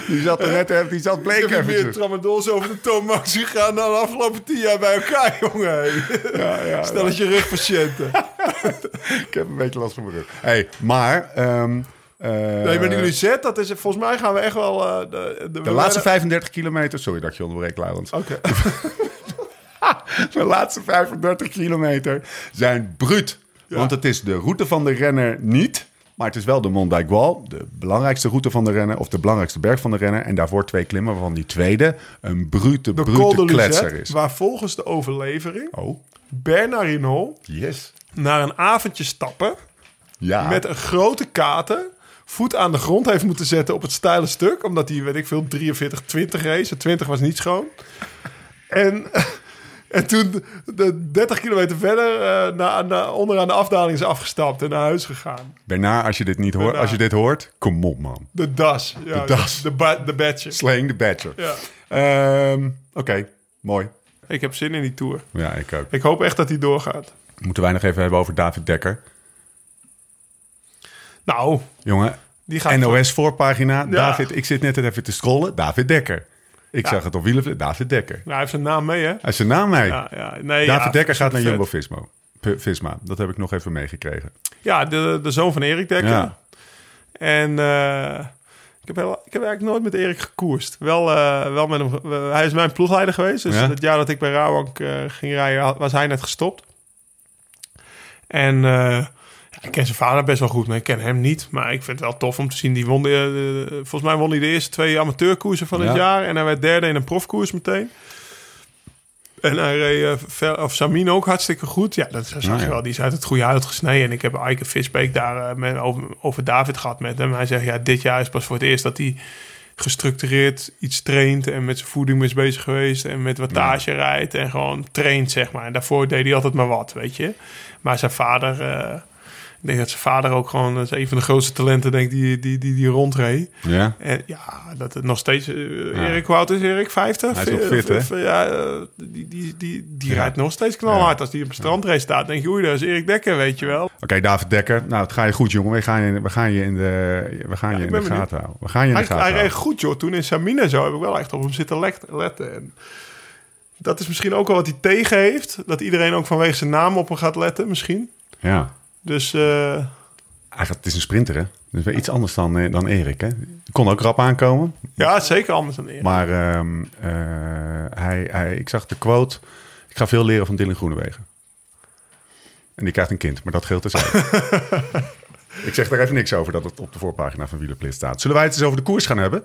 Die zat er net even, die zat bleek hier meer eventjes. tramadools over de toonmax gegaan dan de afgelopen tien jaar bij elkaar, jongen. Ja, ja, Stel eens je rugpatiënten. ik heb een beetje last van mijn rug. Hey, maar... ehm, eh, Nee, maar die Luzet, dat is... Volgens mij gaan we echt wel... eh, de, de, de laatste 35 kilometer... Sorry dat je onderbreek, Laurens. Oké. De laatste 35 kilometer zijn bruut. Want het is de route van de renner niet... Maar het is wel de Mont d'Aigual, de belangrijkste route van de rennen... of de belangrijkste berg van de rennen. En daarvoor twee klimmen, waarvan die tweede een brute, De Col brute de kletser is. waar volgens de overlevering Oh, Bernard Hinault yes. naar een avondje stappen Ja, met een grote kater voet aan de grond heeft moeten zetten op het steile stuk. Omdat hij, weet ik veel, 43, 20 race. De 20 was niet schoon. En, en toen de 30 kilometer verder eh na, na, onderaan de afdaling is afgestapt en naar huis gegaan. Bernard, als je dit niet hoort, als je dit hoort, kom op man. De das. Ja, De das. De, ba- de badge. Slaying the Badger. Ja. Ehm, Oké, mooi. Ik heb zin in die tour. Ja, ik ook. Ik hoop echt dat hij doorgaat. Moeten wij nog even hebben over David Dekker. Nou, Jongen, die gaat... NOS voorpagina. David, ik zit net even te scrollen. David Dekker. Ik zag het op wielen. David Dekker. Nou, hij heeft zijn naam mee, hè? Hij is zijn naam mee. Ja, ja. Nee, David ja, Dekker gaat naar. Jumbo-Visma. Visma. Dat heb ik nog even meegekregen. Ja, de, de zoon van Erik Dekker. En eh, ik, heb heel, ik heb eigenlijk nooit met Erik gekoerst. Wel, eh, wel met hem. hij is mijn ploegleider geweest. Dus Ja. het jaar dat ik bij Rabank eh, ging rijden, was hij net gestopt. En ik ken zijn vader best wel goed, maar ik ken hem niet. Maar ik vind het wel tof om te zien. Die won de, eh, volgens mij won hij de eerste twee amateurkoersen van het Ja. jaar. En hij werd derde in een profkoers meteen. En hij reed Ver- of Samin ook hartstikke goed. Ja, dat zag Nou je ja. wel. Die is uit het goede hout gesneden. En ik heb Eike Visbeek daar met, over, over David gehad met hem. Hij zegt, ja, dit jaar is pas voor het eerst dat hij gestructureerd iets traint. En met zijn voeding is bezig geweest. En met wattage rijdt. En gewoon traint, zeg maar. En daarvoor deed hij altijd maar wat, weet je. Maar zijn vader... ik denk dat zijn vader ook gewoon... Dat is een van de grootste talenten, denk die, die, die, die rondreed. Ja? En ja, dat het nog steeds. eh, Erik, oud is Erik? 50? Hij is nog fit, hè? Eh, Ja, eh, die, die, die, die Ja. rijdt nog steeds knalhard. Als die op een strandrace staat, denk je, oei, dat is Erik Dekker, weet je wel. Oké, David Dekker. Nou, het gaat je goed, jongen. We gaan je, we gaan je in de, we gaan je in de gaten houden. We gaan je in de Hij, gaten hij reed goed, joh. Toen in Samina zo heb ik wel echt op hem zitten letten. En dat is misschien ook wel wat hij tegen heeft. Dat iedereen ook vanwege zijn naam op hem gaat letten, misschien. Ja. Dus eh, Hij gaat, het is een sprinter, hè? Dus weer iets anders dan, eh, dan Erik, hè? Kon ook rap aankomen. ja, zeker anders dan Erik. Maar eh, hij, hij, ik zag de quote... Ik ga veel leren van Dylan Groenewegen. En die krijgt een kind, maar dat geldt dus ik zeg daar even niks over dat het op de voorpagina van Wielerplit staat. Zullen wij het eens over de koers gaan hebben?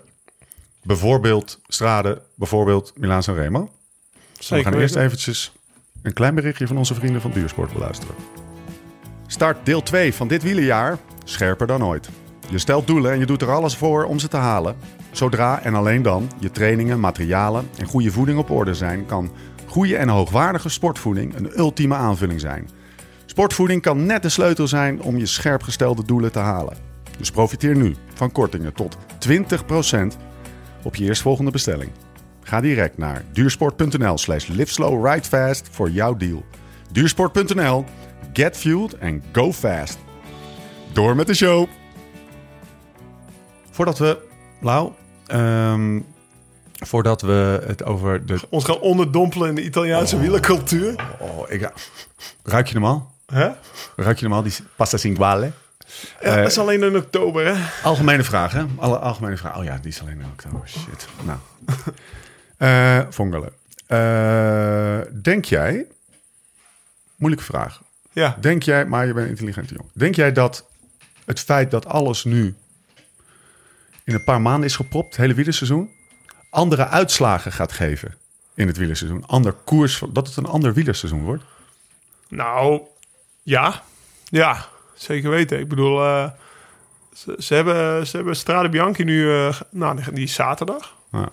Bijvoorbeeld Strade, bijvoorbeeld Milaan Sanremo. we Zeker gaan eerst eventjes een klein berichtje van onze vrienden van Duursport beluisteren. Start deel 2 van dit wielerjaar scherper dan ooit. Je stelt doelen en je doet er alles voor om ze te halen. Zodra en alleen dan je trainingen, materialen en goede voeding op orde zijn, kan goede en hoogwaardige sportvoeding een ultieme aanvulling zijn. Sportvoeding kan net de sleutel zijn om je scherp gestelde doelen te halen. Dus profiteer nu van kortingen tot 20% op je eerstvolgende bestelling. Ga direct naar duursport.nl slash liveslowridefast voor jouw deal. Duursport.nl, get fueled and go fast. Door met de show! Voordat we, Lau, ehm, voordat we het over de... Ons gaan onderdompelen in de Italiaanse wielercultuur. Oh, ik, ruik je hem al? Hè? Ruik je hem al, die pasta singuale? Ja, dat is alleen in oktober, hè? Algemene vraag, hè? Alle algemene vraag. Oh ja, die is alleen in oktober. Shit. Nou. Eh Vongelen. Eh, denk jij... Moeilijke vraag. Ja. Denk jij, maar je bent een intelligente jongen. Denk jij dat het feit dat alles nu in een paar maanden is gepropt, het hele wielerseizoen, andere uitslagen gaat geven in het wielerseizoen? Ander koers, dat het een ander wielerseizoen wordt? Nou, ja. Ja, zeker weten. Ik bedoel, eh, ze, ze hebben, ze hebben Strade Bianchi nu, eh, nou, die- zaterdag. Ja.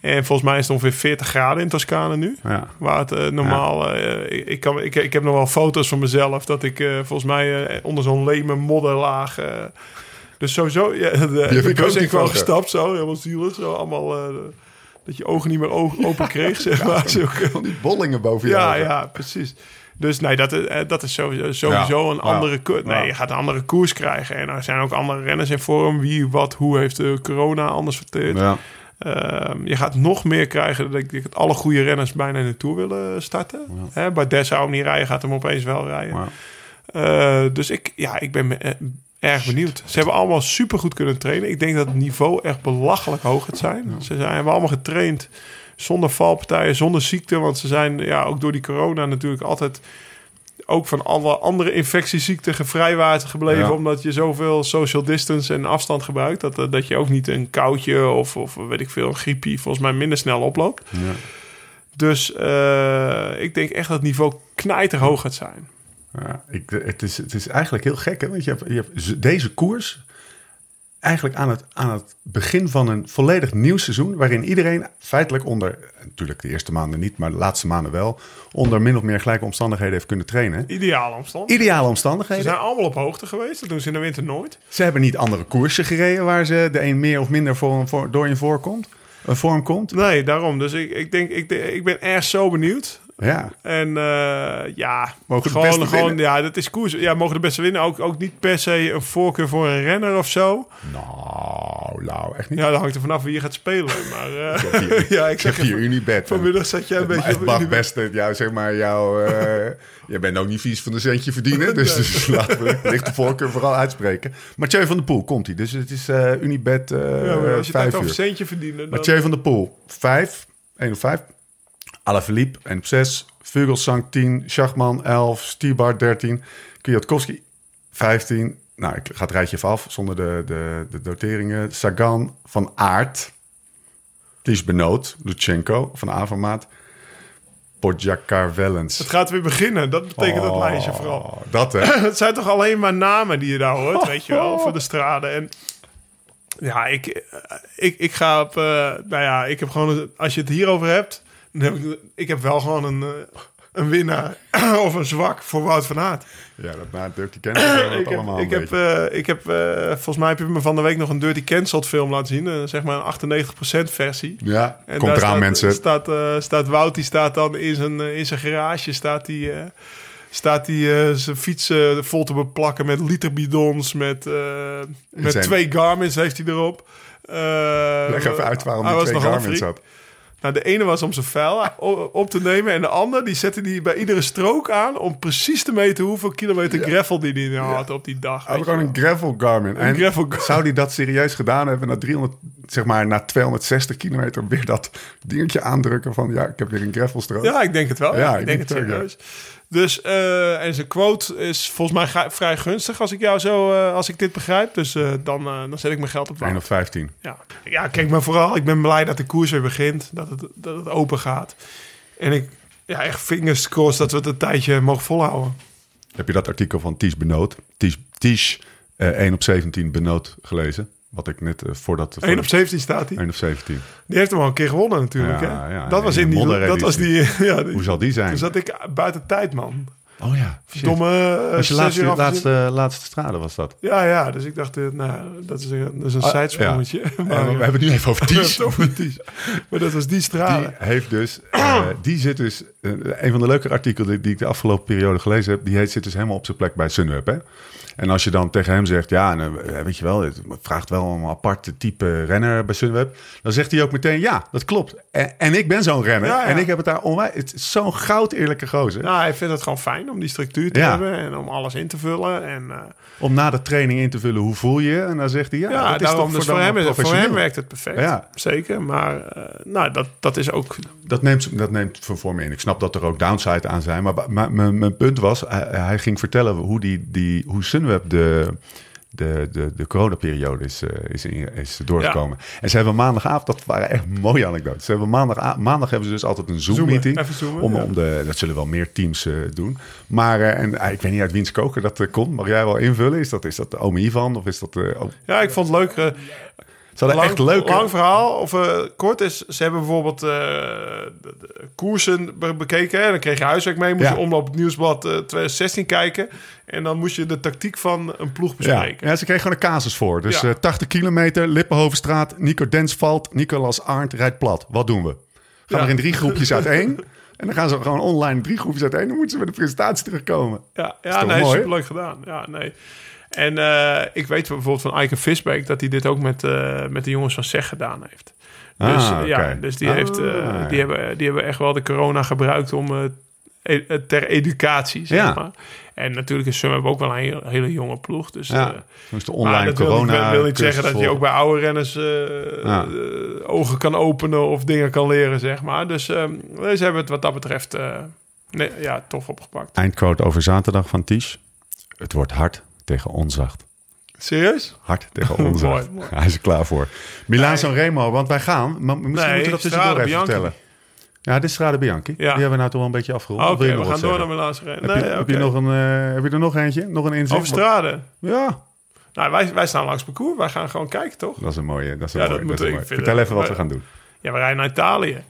En volgens mij is het ongeveer 40 graden in Toscane nu. Ja. Waar het eh, normaal... eh, ik, ik, kan, ik, ik heb nog wel foto's van mezelf... dat ik eh, volgens mij onder zo'n leme modderlaag... eh, dus sowieso... Ja, de, ik was ik wel gestapt zo, helemaal zielig. Zo allemaal... dat je ogen niet meer open kreeg, zeg maar. Van die bollingen boven je ja, ogen. ja, precies. Dus nee, dat, is- dat is sowieso, sowieso Ja, een ja, andere koers. Nee, ja. je gaat een andere koers krijgen. En er zijn ook andere renners in vorm. Wie, wat, hoe heeft de corona anders verteerd. Ja. Ehm, je gaat nog meer krijgen. Dat ik dat alle goede renners bijna in de Tour willen starten. Hè, bij Dessau hem niet rijden, gaat hem opeens wel rijden. Ja. Eh, dus ik, ja, ik ben eh, erg benieuwd. Ze hebben allemaal supergoed kunnen trainen. Ik denk dat het niveau echt belachelijk hoog gaat zijn. Ze zijn, hebben allemaal getraind zonder valpartijen, zonder ziekte. Want ze zijn ja, ook door die corona natuurlijk altijd ook van alle andere infectieziekten gevrijwaard gebleven. Ja. Omdat je zoveel social distance en afstand gebruikt. Dat, eh, dat je ook niet een koudje of, of weet ik veel, een griepie volgens mij minder snel oploopt. Ja. Dus eh, ik denk echt dat het niveau knijterhoog gaat zijn. Ja, ik, het, is, het is eigenlijk heel gek, hè? Want je hebt, je hebt deze koers eigenlijk aan het, aan het begin van een volledig nieuw seizoen... waarin iedereen feitelijk onder, natuurlijk de eerste maanden niet... maar de laatste maanden wel, onder min of meer gelijke omstandigheden heeft kunnen trainen. Ideale omstand. Ideale Ze omstandigheden. zijn allemaal op hoogte geweest. Dat doen ze in de winter nooit. Ze hebben niet andere koersen gereden... waar ze de een meer of minder voor, voor, door in voorkomt, eh, vorm komt. Nee, daarom. Dus ik, ik denk, ik, ik ben echt zo benieuwd. Ja, En eh, ja, Mogen de gewoon, beste gewoon winnen? ja, dat is koers. Ja, mogen de beste winnen. Ook, ook niet per se een voorkeur voor een renner of zo. nou, nou, echt niet. Ja, dat hangt er vanaf wie je gaat spelen. Maar hier- ja, ik zeg hier je, Unibet. vanmiddag zat jij een beetje Het mag Unibet. best, eh, jou, zeg maar, jou... eh, je bent ook niet vies van een centje verdienen. Dus, dus laten we de lichte voorkeur vooral uitspreken. Mathieu van der Poel komt hij. Dus het is Unibet Ja, als je het vijf over centje verdienen, dan... Mathieu van der Poel, 5. 1 op 5. Alaphilippe, 1 op 6. Vugelsang, 10. Schachman, 11. Stibar, 13. Kwiatkowski, 15. Nou, ik ga het rijtje even af zonder de, de, de doteringen. Sagan, Van Aert. Ties Benoot, Lutsenko van Avermaat. Podjakar Wellens. Het gaat weer beginnen. Dat betekent dat Oh, lijstje vooral. Dat hè. Het zijn toch alleen maar namen die je daar hoort, weet je wel, voor de straden. En ja, ik, eh, ik, ik ga op, eh, nou ja, ik heb gewoon, als je het hierover hebt, dan heb ik, ik heb wel gewoon een, eh, een winnaar of een zwak voor Wout van Aert. Ja, dat na Dirty Cancel dat Ik heb, allemaal ik heb, eh, ik heb eh, volgens mij heb je me van de week nog een Dirty Cancelled film laten zien, zeg maar een 98% versie. Ja, En komt daar eraan staat, mensen. Staat, staat Wout, die staat dan in zijn, in zijn garage, staat hij eh, staat hij, zijn fiets eh, vol te beplakken met literbidons, met, met zijn- twee Garmin's heeft hij erop. Leg even uit waarom hij die twee Garmin's had. Nou, de ene was om zijn vuil op te nemen. En de ander, die zette die bij iedere strook aan... om precies te meten hoeveel kilometer gravel die hij nou had op die dag. Hij had gewoon een gravel Garmin. En gravel Garmin. zou hij dat serieus gedaan hebben na 300, zeg maar na 260 kilometer weer dat dingetje aandrukken van ja, ik heb weer een gravelstrook. Ja, ik denk het wel. Ja, ik denk het ja. Dus, eh, en zijn quote is volgens mij vrij gunstig als ik jou zo, eh, als ik dit begrijp. Dus eh, dan, dan zet ik mijn geld op 1 Wout. of 15. Ja. ja, kijk maar vooral. Ik ben blij dat de koers weer begint. Dat het, dat het open gaat. En ik, ja, echt fingers crossed dat we het een tijdje mogen volhouden. Heb je dat artikel van Ties Benoot, Ties, Ties eh, 1 op 17 Benoot gelezen? Wat ik net eh, voordat... 1 op 17 staat hij. 1 op 17. Die heeft hem al een keer gewonnen natuurlijk. Ja, hè? ja, dat was in die... Dat was die ja, die- Hoe zal die zijn? Toen zat ik buiten tijd, man. Oh ja. Domme... eh, was je laatste, uur afgezien. laatste, laatste strade was dat. Ja, ja, dus ik dacht, eh, nou, dat is een, dat is een Ah, zijsprongetje. Ja, Maar, we eh, hebben het nu even over Ties. Die. Maar dat was die Die stralen. heeft dus, eh, die zit dus, eh, een van de leuke artikelen die, die ik de afgelopen periode gelezen heb, die heet, zit dus helemaal op zijn plek bij Sunweb. Hè? En als je dan tegen hem zegt, ja, nou, eh, weet je wel, het vraagt wel een aparte type renner bij Sunweb, dan zegt hij ook meteen, ja, dat klopt. En, en ik ben zo'n renner Ja, ja. en ik heb het daar onwijs, het is zo'n goud eerlijke gozer. Nou, hij vindt het gewoon fijn om die structuur te Ja. hebben en om alles in te vullen. En, eh, Om na de training in te vullen, hoe voel je? En dan zegt hij, ja, ja, dat is daarom, dus voor hem, voor hem werkt het perfect. Ja. Zeker, maar eh, nou, dat, dat is ook... Dat neemt, dat neemt voor, voor me in. Ik snap dat er ook downside aan zijn. Maar, maar mijn, mijn punt was, hij, hij ging vertellen hoe, die, die, hoe Sunweb de, de, de, de coronaperiode is, eh, is, in- is doorgekomen. En ze hebben maandagavond, dat waren echt mooie anekdotes. Ze hebben maandag, maandag hebben ze dus altijd een Zoom-meeting. Om, ja. om de, dat zullen wel meer teams eh, doen. Maar, eh, en, eh, ik weet niet uit wiens koker dat komt. Mag jij wel invullen? Is dat, is dat de Ome Ivan? Of is dat... oh, Ja, ik vond het leuk. Hadden lang, echt leuke... lang verhaal, of eh, kort is, ze hebben bijvoorbeeld eh, de, de koersen be- bekeken. En dan kreeg je huiswerk mee, moest Ja. je omloop het nieuwsblad eh, 2016 kijken. En dan moest je de tactiek van een ploeg bespreken. ja, ze kregen gewoon een casus voor. Dus Ja. eh, 80 kilometer, Lippenhovenstraat, Nico Dens valt, Nicolas Arndt rijdt plat. Wat doen we? Gaan we in drie groepjes uiteen? En dan gaan ze gewoon online drie groepjes uiteen. Dan moeten ze met de presentatie terugkomen. Ja, Is ja nee, mooi? superleuk gedaan. Ja, nee. En eh, ik weet bijvoorbeeld van Eike Visbeek dat hij dit ook met, eh, met de jongens van SEG gedaan heeft. Dus, Ah, eh, ja, dus die, Ah, heeft, eh, ja. die, hebben, die hebben echt wel de corona gebruikt om e- ter educatie, zeg Ja. maar. En natuurlijk is Sunweb ook wel een hele, hele jonge ploeg. Dus, Ja, dus de maar online dat wil corona. niet, wil niet zeggen dat je ook bij oude renners Ja. ogen kan openen of dingen kan leren, zeg maar. Dus ehm, ze hebben het wat dat betreft eh, Nee, ja, tof opgepakt. Eindquote over zaterdag van Ties. Het wordt hard tegen onzacht. Serieus? Hard tegen onzacht. Mooi. Hij is er klaar voor. Milaan. San Remo, want wij gaan. Maar misschien Nee, moeten we dat tussendoor Strade even Bianchi. vertellen. Ja, dit is Strade Bianchi. Die hebben we nou toch wel een beetje afgerond. Oké, we gaan door naar. Heb, Nee, je, heb, je nog een, eh, heb je er nog eentje? Nog een inzicht? Over straden. Ja, Nou, wij, wij staan langs parcours. Wij gaan gewoon kijken, toch? dat is een mooie. Dat is een Ja, mooie, dat dat moet ik. Vertel even wat we gaan doen. Ja, we rijden naar Italië.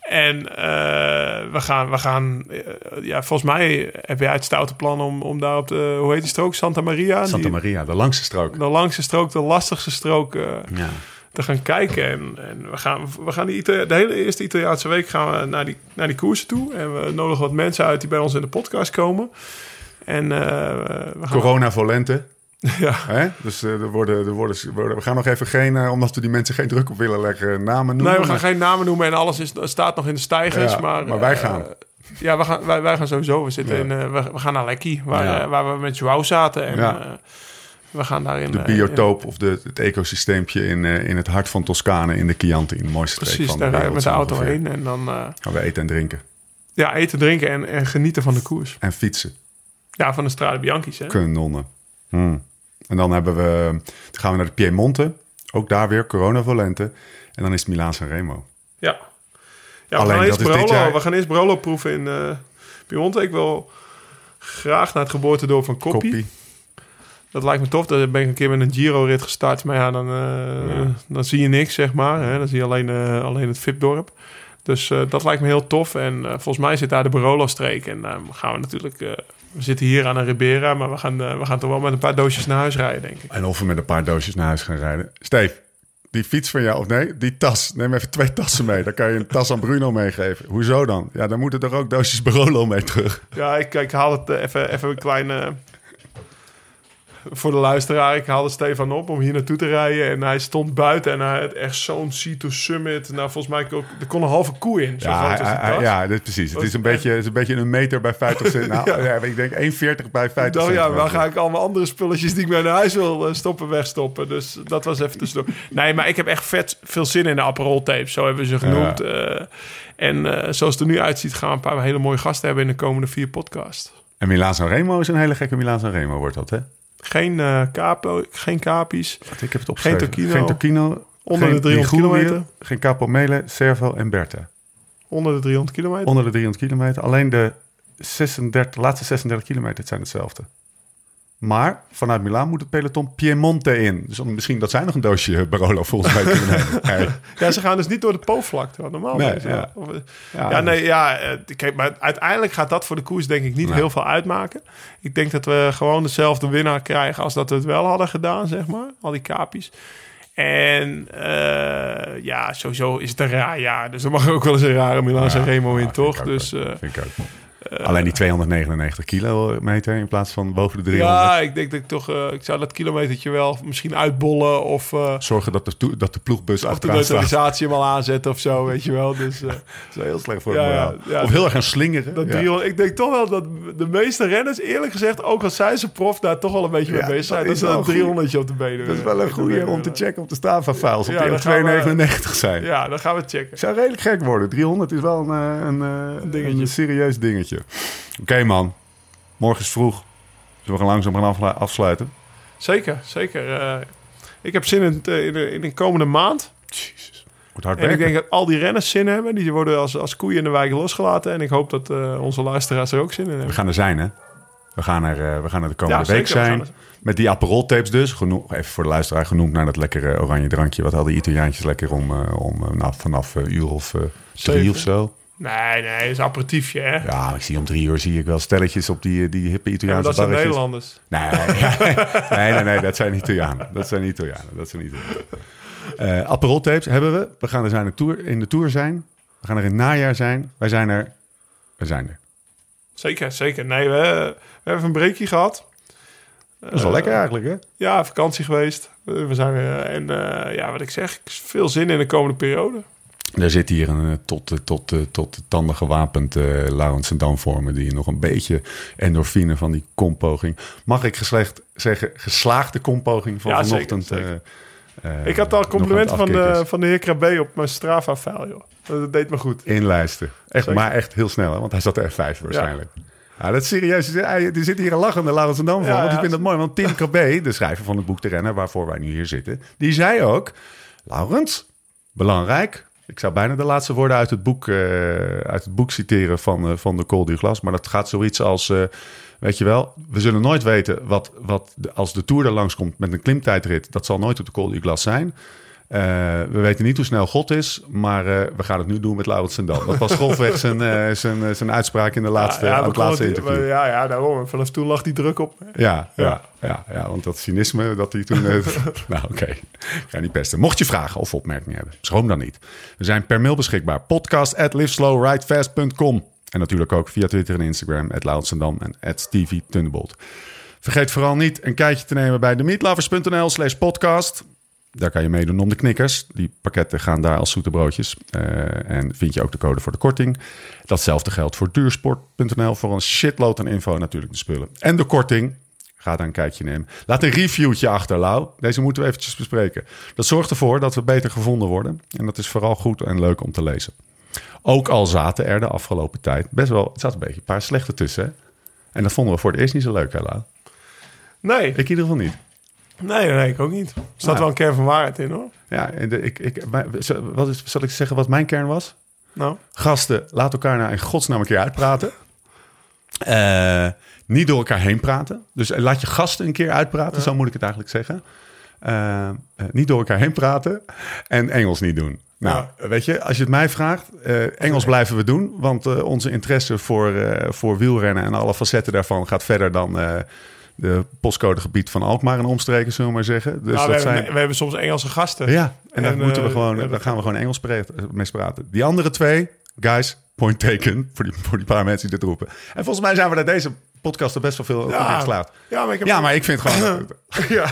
En eh, we gaan, we gaan eh, ja, volgens mij heb jij het stoute plan om, om daar op de, hoe heet die strook? Santa Maria? Santa Die- Maria, de langste strook. De langste strook, de lastigste strook eh, Ja. te gaan kijken. En, en we gaan, we gaan die de hele eerste Italiaanse week gaan we naar die, naar die koersen toe. En we nodigen wat mensen uit die bij ons in de podcast komen. En gaan... Corona volente. Ja, Hè? Dus eh, er worden, er worden, we gaan nog even geen, eh, omdat we die mensen geen druk op willen leggen, namen noemen. nee, we gaan geen namen noemen en alles is, staat nog in de stijgers. Ja, maar, maar wij eh, gaan. ja, we gaan, wij, wij gaan sowieso. We, zitten Ja. in, eh, we, we gaan naar Lekkie, waar, eh, waar we met Joao zaten. En Ja. eh, we gaan daarin... de eh, biotoop of de, het ecosysteempje in, eh, in het hart van Toscane in de Chianti, in de mooiste streek precies, van de daar rijden we wereld. met de auto heen. En dan eh, Gaan we eten en drinken. ja, eten, drinken en, en genieten van de koers. En fietsen. Ja, van de Strade Bianchi's. Hè? Kanonnen. Hmm. En dan hebben we, dan gaan we naar de Piemonte. Ook daar weer corona volente. En dan is het Milaan San Remo. Ja. ja we, Alleen gaan dat dit Barolo, jaar- we gaan eerst Barolo proeven in eh Piemonte. Ik wil graag naar het geboortedorp van. Koppie. Dat lijkt me tof. Daar ben ik een keer met een Giro-rit gestart. Maar ja, dan, eh, Ja. dan zie je niks, zeg maar. Hè? Dan zie je alleen, eh, alleen het VIP-dorp. Dus eh, dat lijkt me heel tof. En eh, volgens mij zit daar de Barolo-streek. En dan gaan we natuurlijk... eh, we zitten hier aan een Ribera, maar we gaan, eh, we gaan toch wel met een paar doosjes naar huis rijden, denk ik. En of we met een paar doosjes naar huis gaan rijden. Steve, die fiets van jou, of nee, die tas. Neem even twee tassen mee. Dan kan je een tas aan Bruno meegeven. Hoezo dan? Ja, dan moeten er ook doosjes Barolo mee terug. Ja, ik, ik haal het eh, even, even een kleine... voor de luisteraar, ik haalde Stefan op om hier naartoe te rijden. En hij stond buiten en hij had echt zo'n C2 Summit. Nou, volgens mij kon, er kon een halve koe in. Zo Ja, groot hij- hij- ja dit, precies. Het is, een beetje, het is een beetje een meter bij 50 cent. Nou, Ja. ja. ik denk 1,40 bij 50 Ik dacht, cent. ja, waar ga ik allemaal andere spulletjes die ik mee naar huis wil eh, stoppen, wegstoppen. Dus dat was even tussendoor. Nee, maar ik heb echt vet veel zin in de Aperol tapes. Zo hebben we ze genoemd. Eh, en eh, zoals het er nu uitziet, gaan we een paar hele mooie gasten hebben in de komende vier podcasts. En Milaan San Remo is een hele gekke Milaan San Remo, wordt dat, hè? Geen, eh capo, geen capi's. Ik heb het opgeschreven. Geen Tocchino. Geen Tocchino. Onder geen de 300 Liguria, kilometer. Geen Capomele, Servo en Berta. Onder de 300 kilometer. Onder de 300 kilometer. Alleen de 36, laatste 36 kilometer zijn hetzelfde. Maar vanuit Milaan moet het peloton Piemonte in. Dus misschien dat zij nog een doosje Barolo volgens mij kunnen nemen. Ja, ze gaan dus niet door de Po-vlakte. Normaal Nee, is. ja. Of, eh, Ja, ja, nee, ja. eh, Kijk, maar uiteindelijk gaat dat voor de koers denk ik niet Nee. heel veel uitmaken. Ik denk dat we gewoon dezelfde winnaar krijgen als dat we het wel hadden gedaan, zeg maar. Al die kapies. En eh, ja, sowieso is het een raar jaar. Dus er mag ook wel eens een rare Milan San Remo in, Ja, toch? Dus eh, Vind ik ook. Alleen die 299 kilometer in plaats van boven de 300. ja, ik denk dat ik toch... eh, ik zou dat kilometertje wel misschien uitbollen of... eh, Zorgen dat de, dat de ploegbus of de neutralisatie hem al aanzetten of zo, weet je wel. Dus... eh, Dat is heel slecht voor Ja, ja, ja. Of heel erg gaan slingeren. Dat Ja. 300, ik denk toch wel dat de meeste renners, eerlijk gezegd, ook al zijn ze prof, daar toch wel een beetje mee bezig zijn. dat Dat is wel een een 300 op de benen Dat is wel een goede om te checken op de Strava-files. Die op we- 299 zijn. Ja, dan gaan we checken. Het zou redelijk gek worden. 300 is wel een, eh, een, eh, dingetje. een serieus dingetje. Oké man, morgen is vroeg. Zullen we gaan langzaam gaan afsluiten? Zeker, zeker. Eh, ik heb zin in, het, eh, in, de, in de komende maand. Jezus. Wordt hard En ik denk dat al die renners zin hebben. Die worden als, als koeien in de wijk losgelaten. En ik hoop dat eh, onze luisteraars er ook zin in We hebben. gaan er zijn hè. We gaan er, we gaan er de komende Ja, week we zijn. Met die Aperol tapes dus. Genoeg, even voor de luisteraar genoemd naar dat lekkere oranje drankje. Wat hadden die Italiaantjes lekker om, om nou, vanaf uur of drie of zo. Nee, nee, dat is aperitiefje, hè? Ja, Ja, ik zie om drie uur zie ik wel stelletjes op die, die hippe Italiaanse dat zijn. Nederlanders. Nee, nee, nee, nee, dat zijn Italianen. Dat zijn Italianen. Dat zijn Italianen. Eh Aperol tapes hebben we. We gaan er zijn de tour, in de Tour zijn. We gaan er in het najaar zijn. Wij zijn er. We zijn er. Zeker, zeker. Nee, we, we hebben een breakje gehad. Dat is wel lekker eigenlijk, hè? Ja, vakantie geweest. Eh, We zijn weer, en eh, ja, wat ik zeg, veel zin in de komende periode. Er zit hier een eh, tot, eh, tot, eh, tot de tanden gewapend uh, Laurens Dam voor me... die nog een beetje endorfine van die kompoging... mag ik geslecht zeggen, geslaagde kompoging van Ja, vanochtend... zeker, Ik had al complimenten van de, van de heer Krabbe op mijn Strava-file, joh. Dat deed me goed. Inlijsten. Echt, Zeker. maar echt heel snel, hè? want hij zat er F5 waarschijnlijk. Ja. dat is serieus. Er zit hier een lachende Laurens en Dam van. Ja, want ik vind dat mooi. Want Tim Krabbe, de schrijver van het boek De Renner... waarvoor wij nu hier zitten... die zei ook... Laurens, belangrijk... Ik zou bijna de laatste woorden uit het boek, eh, uit het boek citeren van, eh, van de Col du Glas. Maar dat gaat zoiets als... eh, weet je wel, we zullen nooit weten wat, wat als de Tour er langskomt met een klimtijdrit... dat zal nooit op de Col du Glas zijn... Eh, we weten niet hoe snel God is, maar eh, we gaan het nu doen met Laurens Sendal. Dat was grofweg zijn, eh, zijn, zijn uitspraak in de laatste, ja, we het laatste interview. Ja, ja, daarom. Vanaf toen lag die druk op. Ja, ja, Ja. ja, ja, want dat cynisme dat hij toen... nou, oké. Ik ga niet pesten. Mocht je vragen of opmerkingen hebben, schroom dan niet. We zijn per mail beschikbaar. Podcast at liveslowridefast.com. En natuurlijk ook via Twitter en Instagram, at en at Stevie. Vergeet vooral niet een kijkje te nemen bij demeatlovers.nl slash podcast. Daar kan je meedoen om de knikkers. Die pakketten gaan daar als zoete broodjes. Eh, en vind je ook de code voor de korting. Datzelfde geldt voor duursport.nl voor een shitload aan info natuurlijk de spullen. En de korting. Ga daar een kijkje nemen. Laat een reviewtje achter, Lau. Deze moeten we eventjes bespreken. Dat zorgt ervoor dat we beter gevonden worden. En dat is vooral goed en leuk om te lezen. Ook al zaten er de afgelopen tijd best wel... Het zat een beetje een paar slechte tussen, hè? En dat vonden we voor het eerst niet zo leuk, hè, Lau? Nee, Ik in ieder geval niet. Nee, nee, ik ook niet. Er staat Nou. wel een kern van waarheid in, hoor. Ja, en de, ik, ik, maar, wat is, zal ik zeggen wat mijn kern was? Nou, Gasten, laat elkaar nou in godsnaam een keer uitpraten. Eh, niet door elkaar heen praten. Dus eh, laat je gasten een keer uitpraten, zo moet ik het eigenlijk zeggen. Eh, niet door elkaar heen praten en Engels niet doen. Nou, weet je, als je het mij vraagt, Engels blijven we doen. Want onze interesse voor, voor wielrennen en alle facetten daarvan gaat verder dan de postcodegebied van Alkmaar en omstreken, zullen we maar zeggen. Dus nou, we, dat hebben, zijn... we hebben soms Engelse gasten. Ja, en daar En, moeten we eh, gewoon, daar gaan we gewoon Engels pre- mee praten. Die andere twee, guys, point taken, voor die, voor die paar mensen die dit roepen. En volgens mij zijn we daar deze podcast er best wel veel ja. geslaagd. Ja, maar ik heb... Ja, maar ik vind gewoon... ja.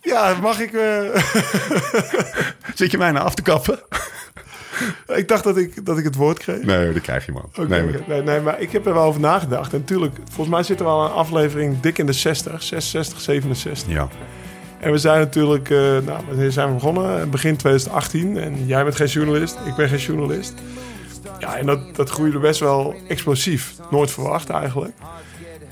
Ja, mag ik... eh, Zit je mij nou af te kappen? ik dacht dat ik, dat ik het woord kreeg. Nee, dat krijg je man. Nee, oké. nee, nee, maar ik heb er wel over nagedacht. En natuurlijk, volgens mij zitten we al een aflevering dik in de 60, 66, 67. Ja, En we zijn natuurlijk, eh, nou, wanneer zijn we begonnen? Begin 2018. En jij bent geen journalist, ik ben geen journalist. Ja, en dat, dat groeide best wel explosief. Nooit verwacht eigenlijk.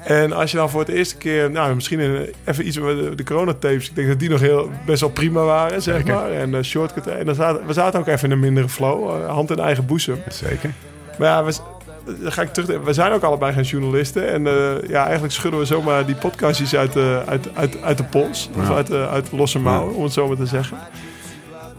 En als je dan voor het eerste keer, nou, misschien even iets met de, coronatapes. Ik denk dat die nog heel, best wel prima waren, zeg Zeker. maar. En eh, shortcut. En dan zaten, we zaten ook even in een mindere flow. eh, hand in eigen boezem. zeker. Maar ja, we, dan ga ik terug. We zijn ook allebei geen journalisten. En eh, ja, eigenlijk schudden we zomaar die podcastjes uit de, uit, uit, uit de pols. Of uit uit de losse mouwen, om het zo maar te zeggen.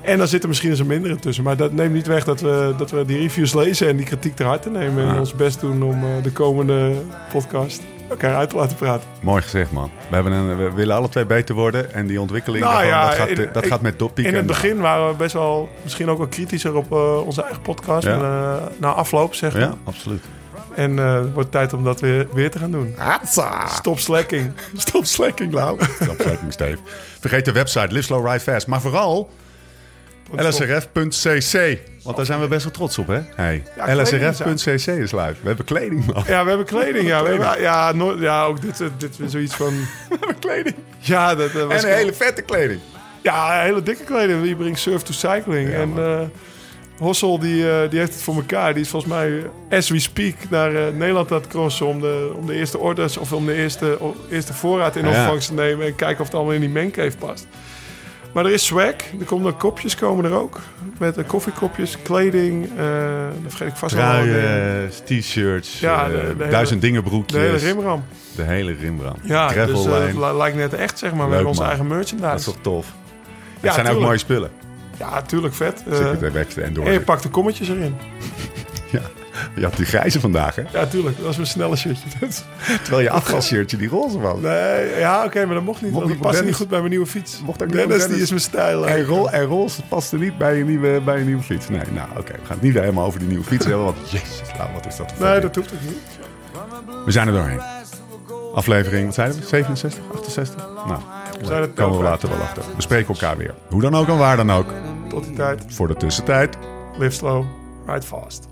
En dan zit er misschien eens een mindere tussen. Maar dat neemt niet weg dat we, dat we die reviews lezen en die kritiek ter harte nemen. En Ja. ons best doen om eh, de komende podcast elkaar uit te laten praten. Mooi gezegd man. We, hebben een, we willen alle twee beter worden. En die ontwikkeling, Nou daarvan, ja, dat, gaat, in- dat ik- gaat met doppiek. In het en- begin waren we best wel, misschien ook wel kritischer op eh, onze eigen podcast. Ja. Maar, eh, na afloop, zeg maar. Ja, absoluut. En eh, het wordt tijd om dat weer, weer te gaan doen. Hatsa! Stop slacking. Stop slacking, Lau. Stop slacking, Steve. Vergeet de website Live Slow Ride Fast. Maar vooral lsrf.cc. Want daar zijn we best wel trots op, hè? Hey. Ja, lsrf.cc is live. We hebben kleding, man. Ja, we hebben kleding. Ja, we hebben, ja, ja ook dit, eh, dit is zoiets van... We hebben kleding. Ja, dat, eh, was En een hele vette kleding. Ja, een hele dikke kleding. Die brengt Surf to Cycling. Ja, en eh, Hossel, die, eh, die heeft het voor elkaar. Die is volgens mij, as we speak, naar Nederland aan het crossen... om de, om de eerste orders of om de eerste, eerste voorraad in ontvangst te nemen... en kijken of het allemaal in die mancave past. Maar er is swag. Er komen er kopjes komen er ook. Met koffiekopjes, kleding. eh dan vergeet ik vast. Truien, t-shirts, Ja, eh, de- de hele- duizend dingen De broekjes. hele rimram. De hele rimram. Ja, dus Gravellijn. eh, li- lijkt net echt, zeg maar. Leuk, hebben onze man. eigen dat is merchandise. toch tof? Ja, het zijn ook mooie spullen. Ja, tuurlijk, vet. Zit Eh, en door. en je pakt de kommetjes erin. Ja. Je had die grijze vandaag, hè? Ja, tuurlijk. Dat was mijn snelle shirtje. Terwijl je afgasshirtje die roze was. nee, ja, oké, maar dat mocht niet. Mocht dat past Dennis- niet goed bij mijn nieuwe fiets. Mocht ook niet, Dennis, die is mijn stijl. En, en roze paste niet bij je nieuwe, bij je nieuwe fiets. Nee, nou oké. We gaan het niet helemaal over die nieuwe fiets hebben. Want jezus, nou, wat is dat voor Nee, dat hoeft ook niet. We zijn er doorheen. Aflevering, wat zeiden we? 67, 68? Nou, het komen we later wel achter. We spreken elkaar weer. Hoe dan ook en waar dan ook. Tot die tijd. Voor de tussentijd. Live slow, ride fast.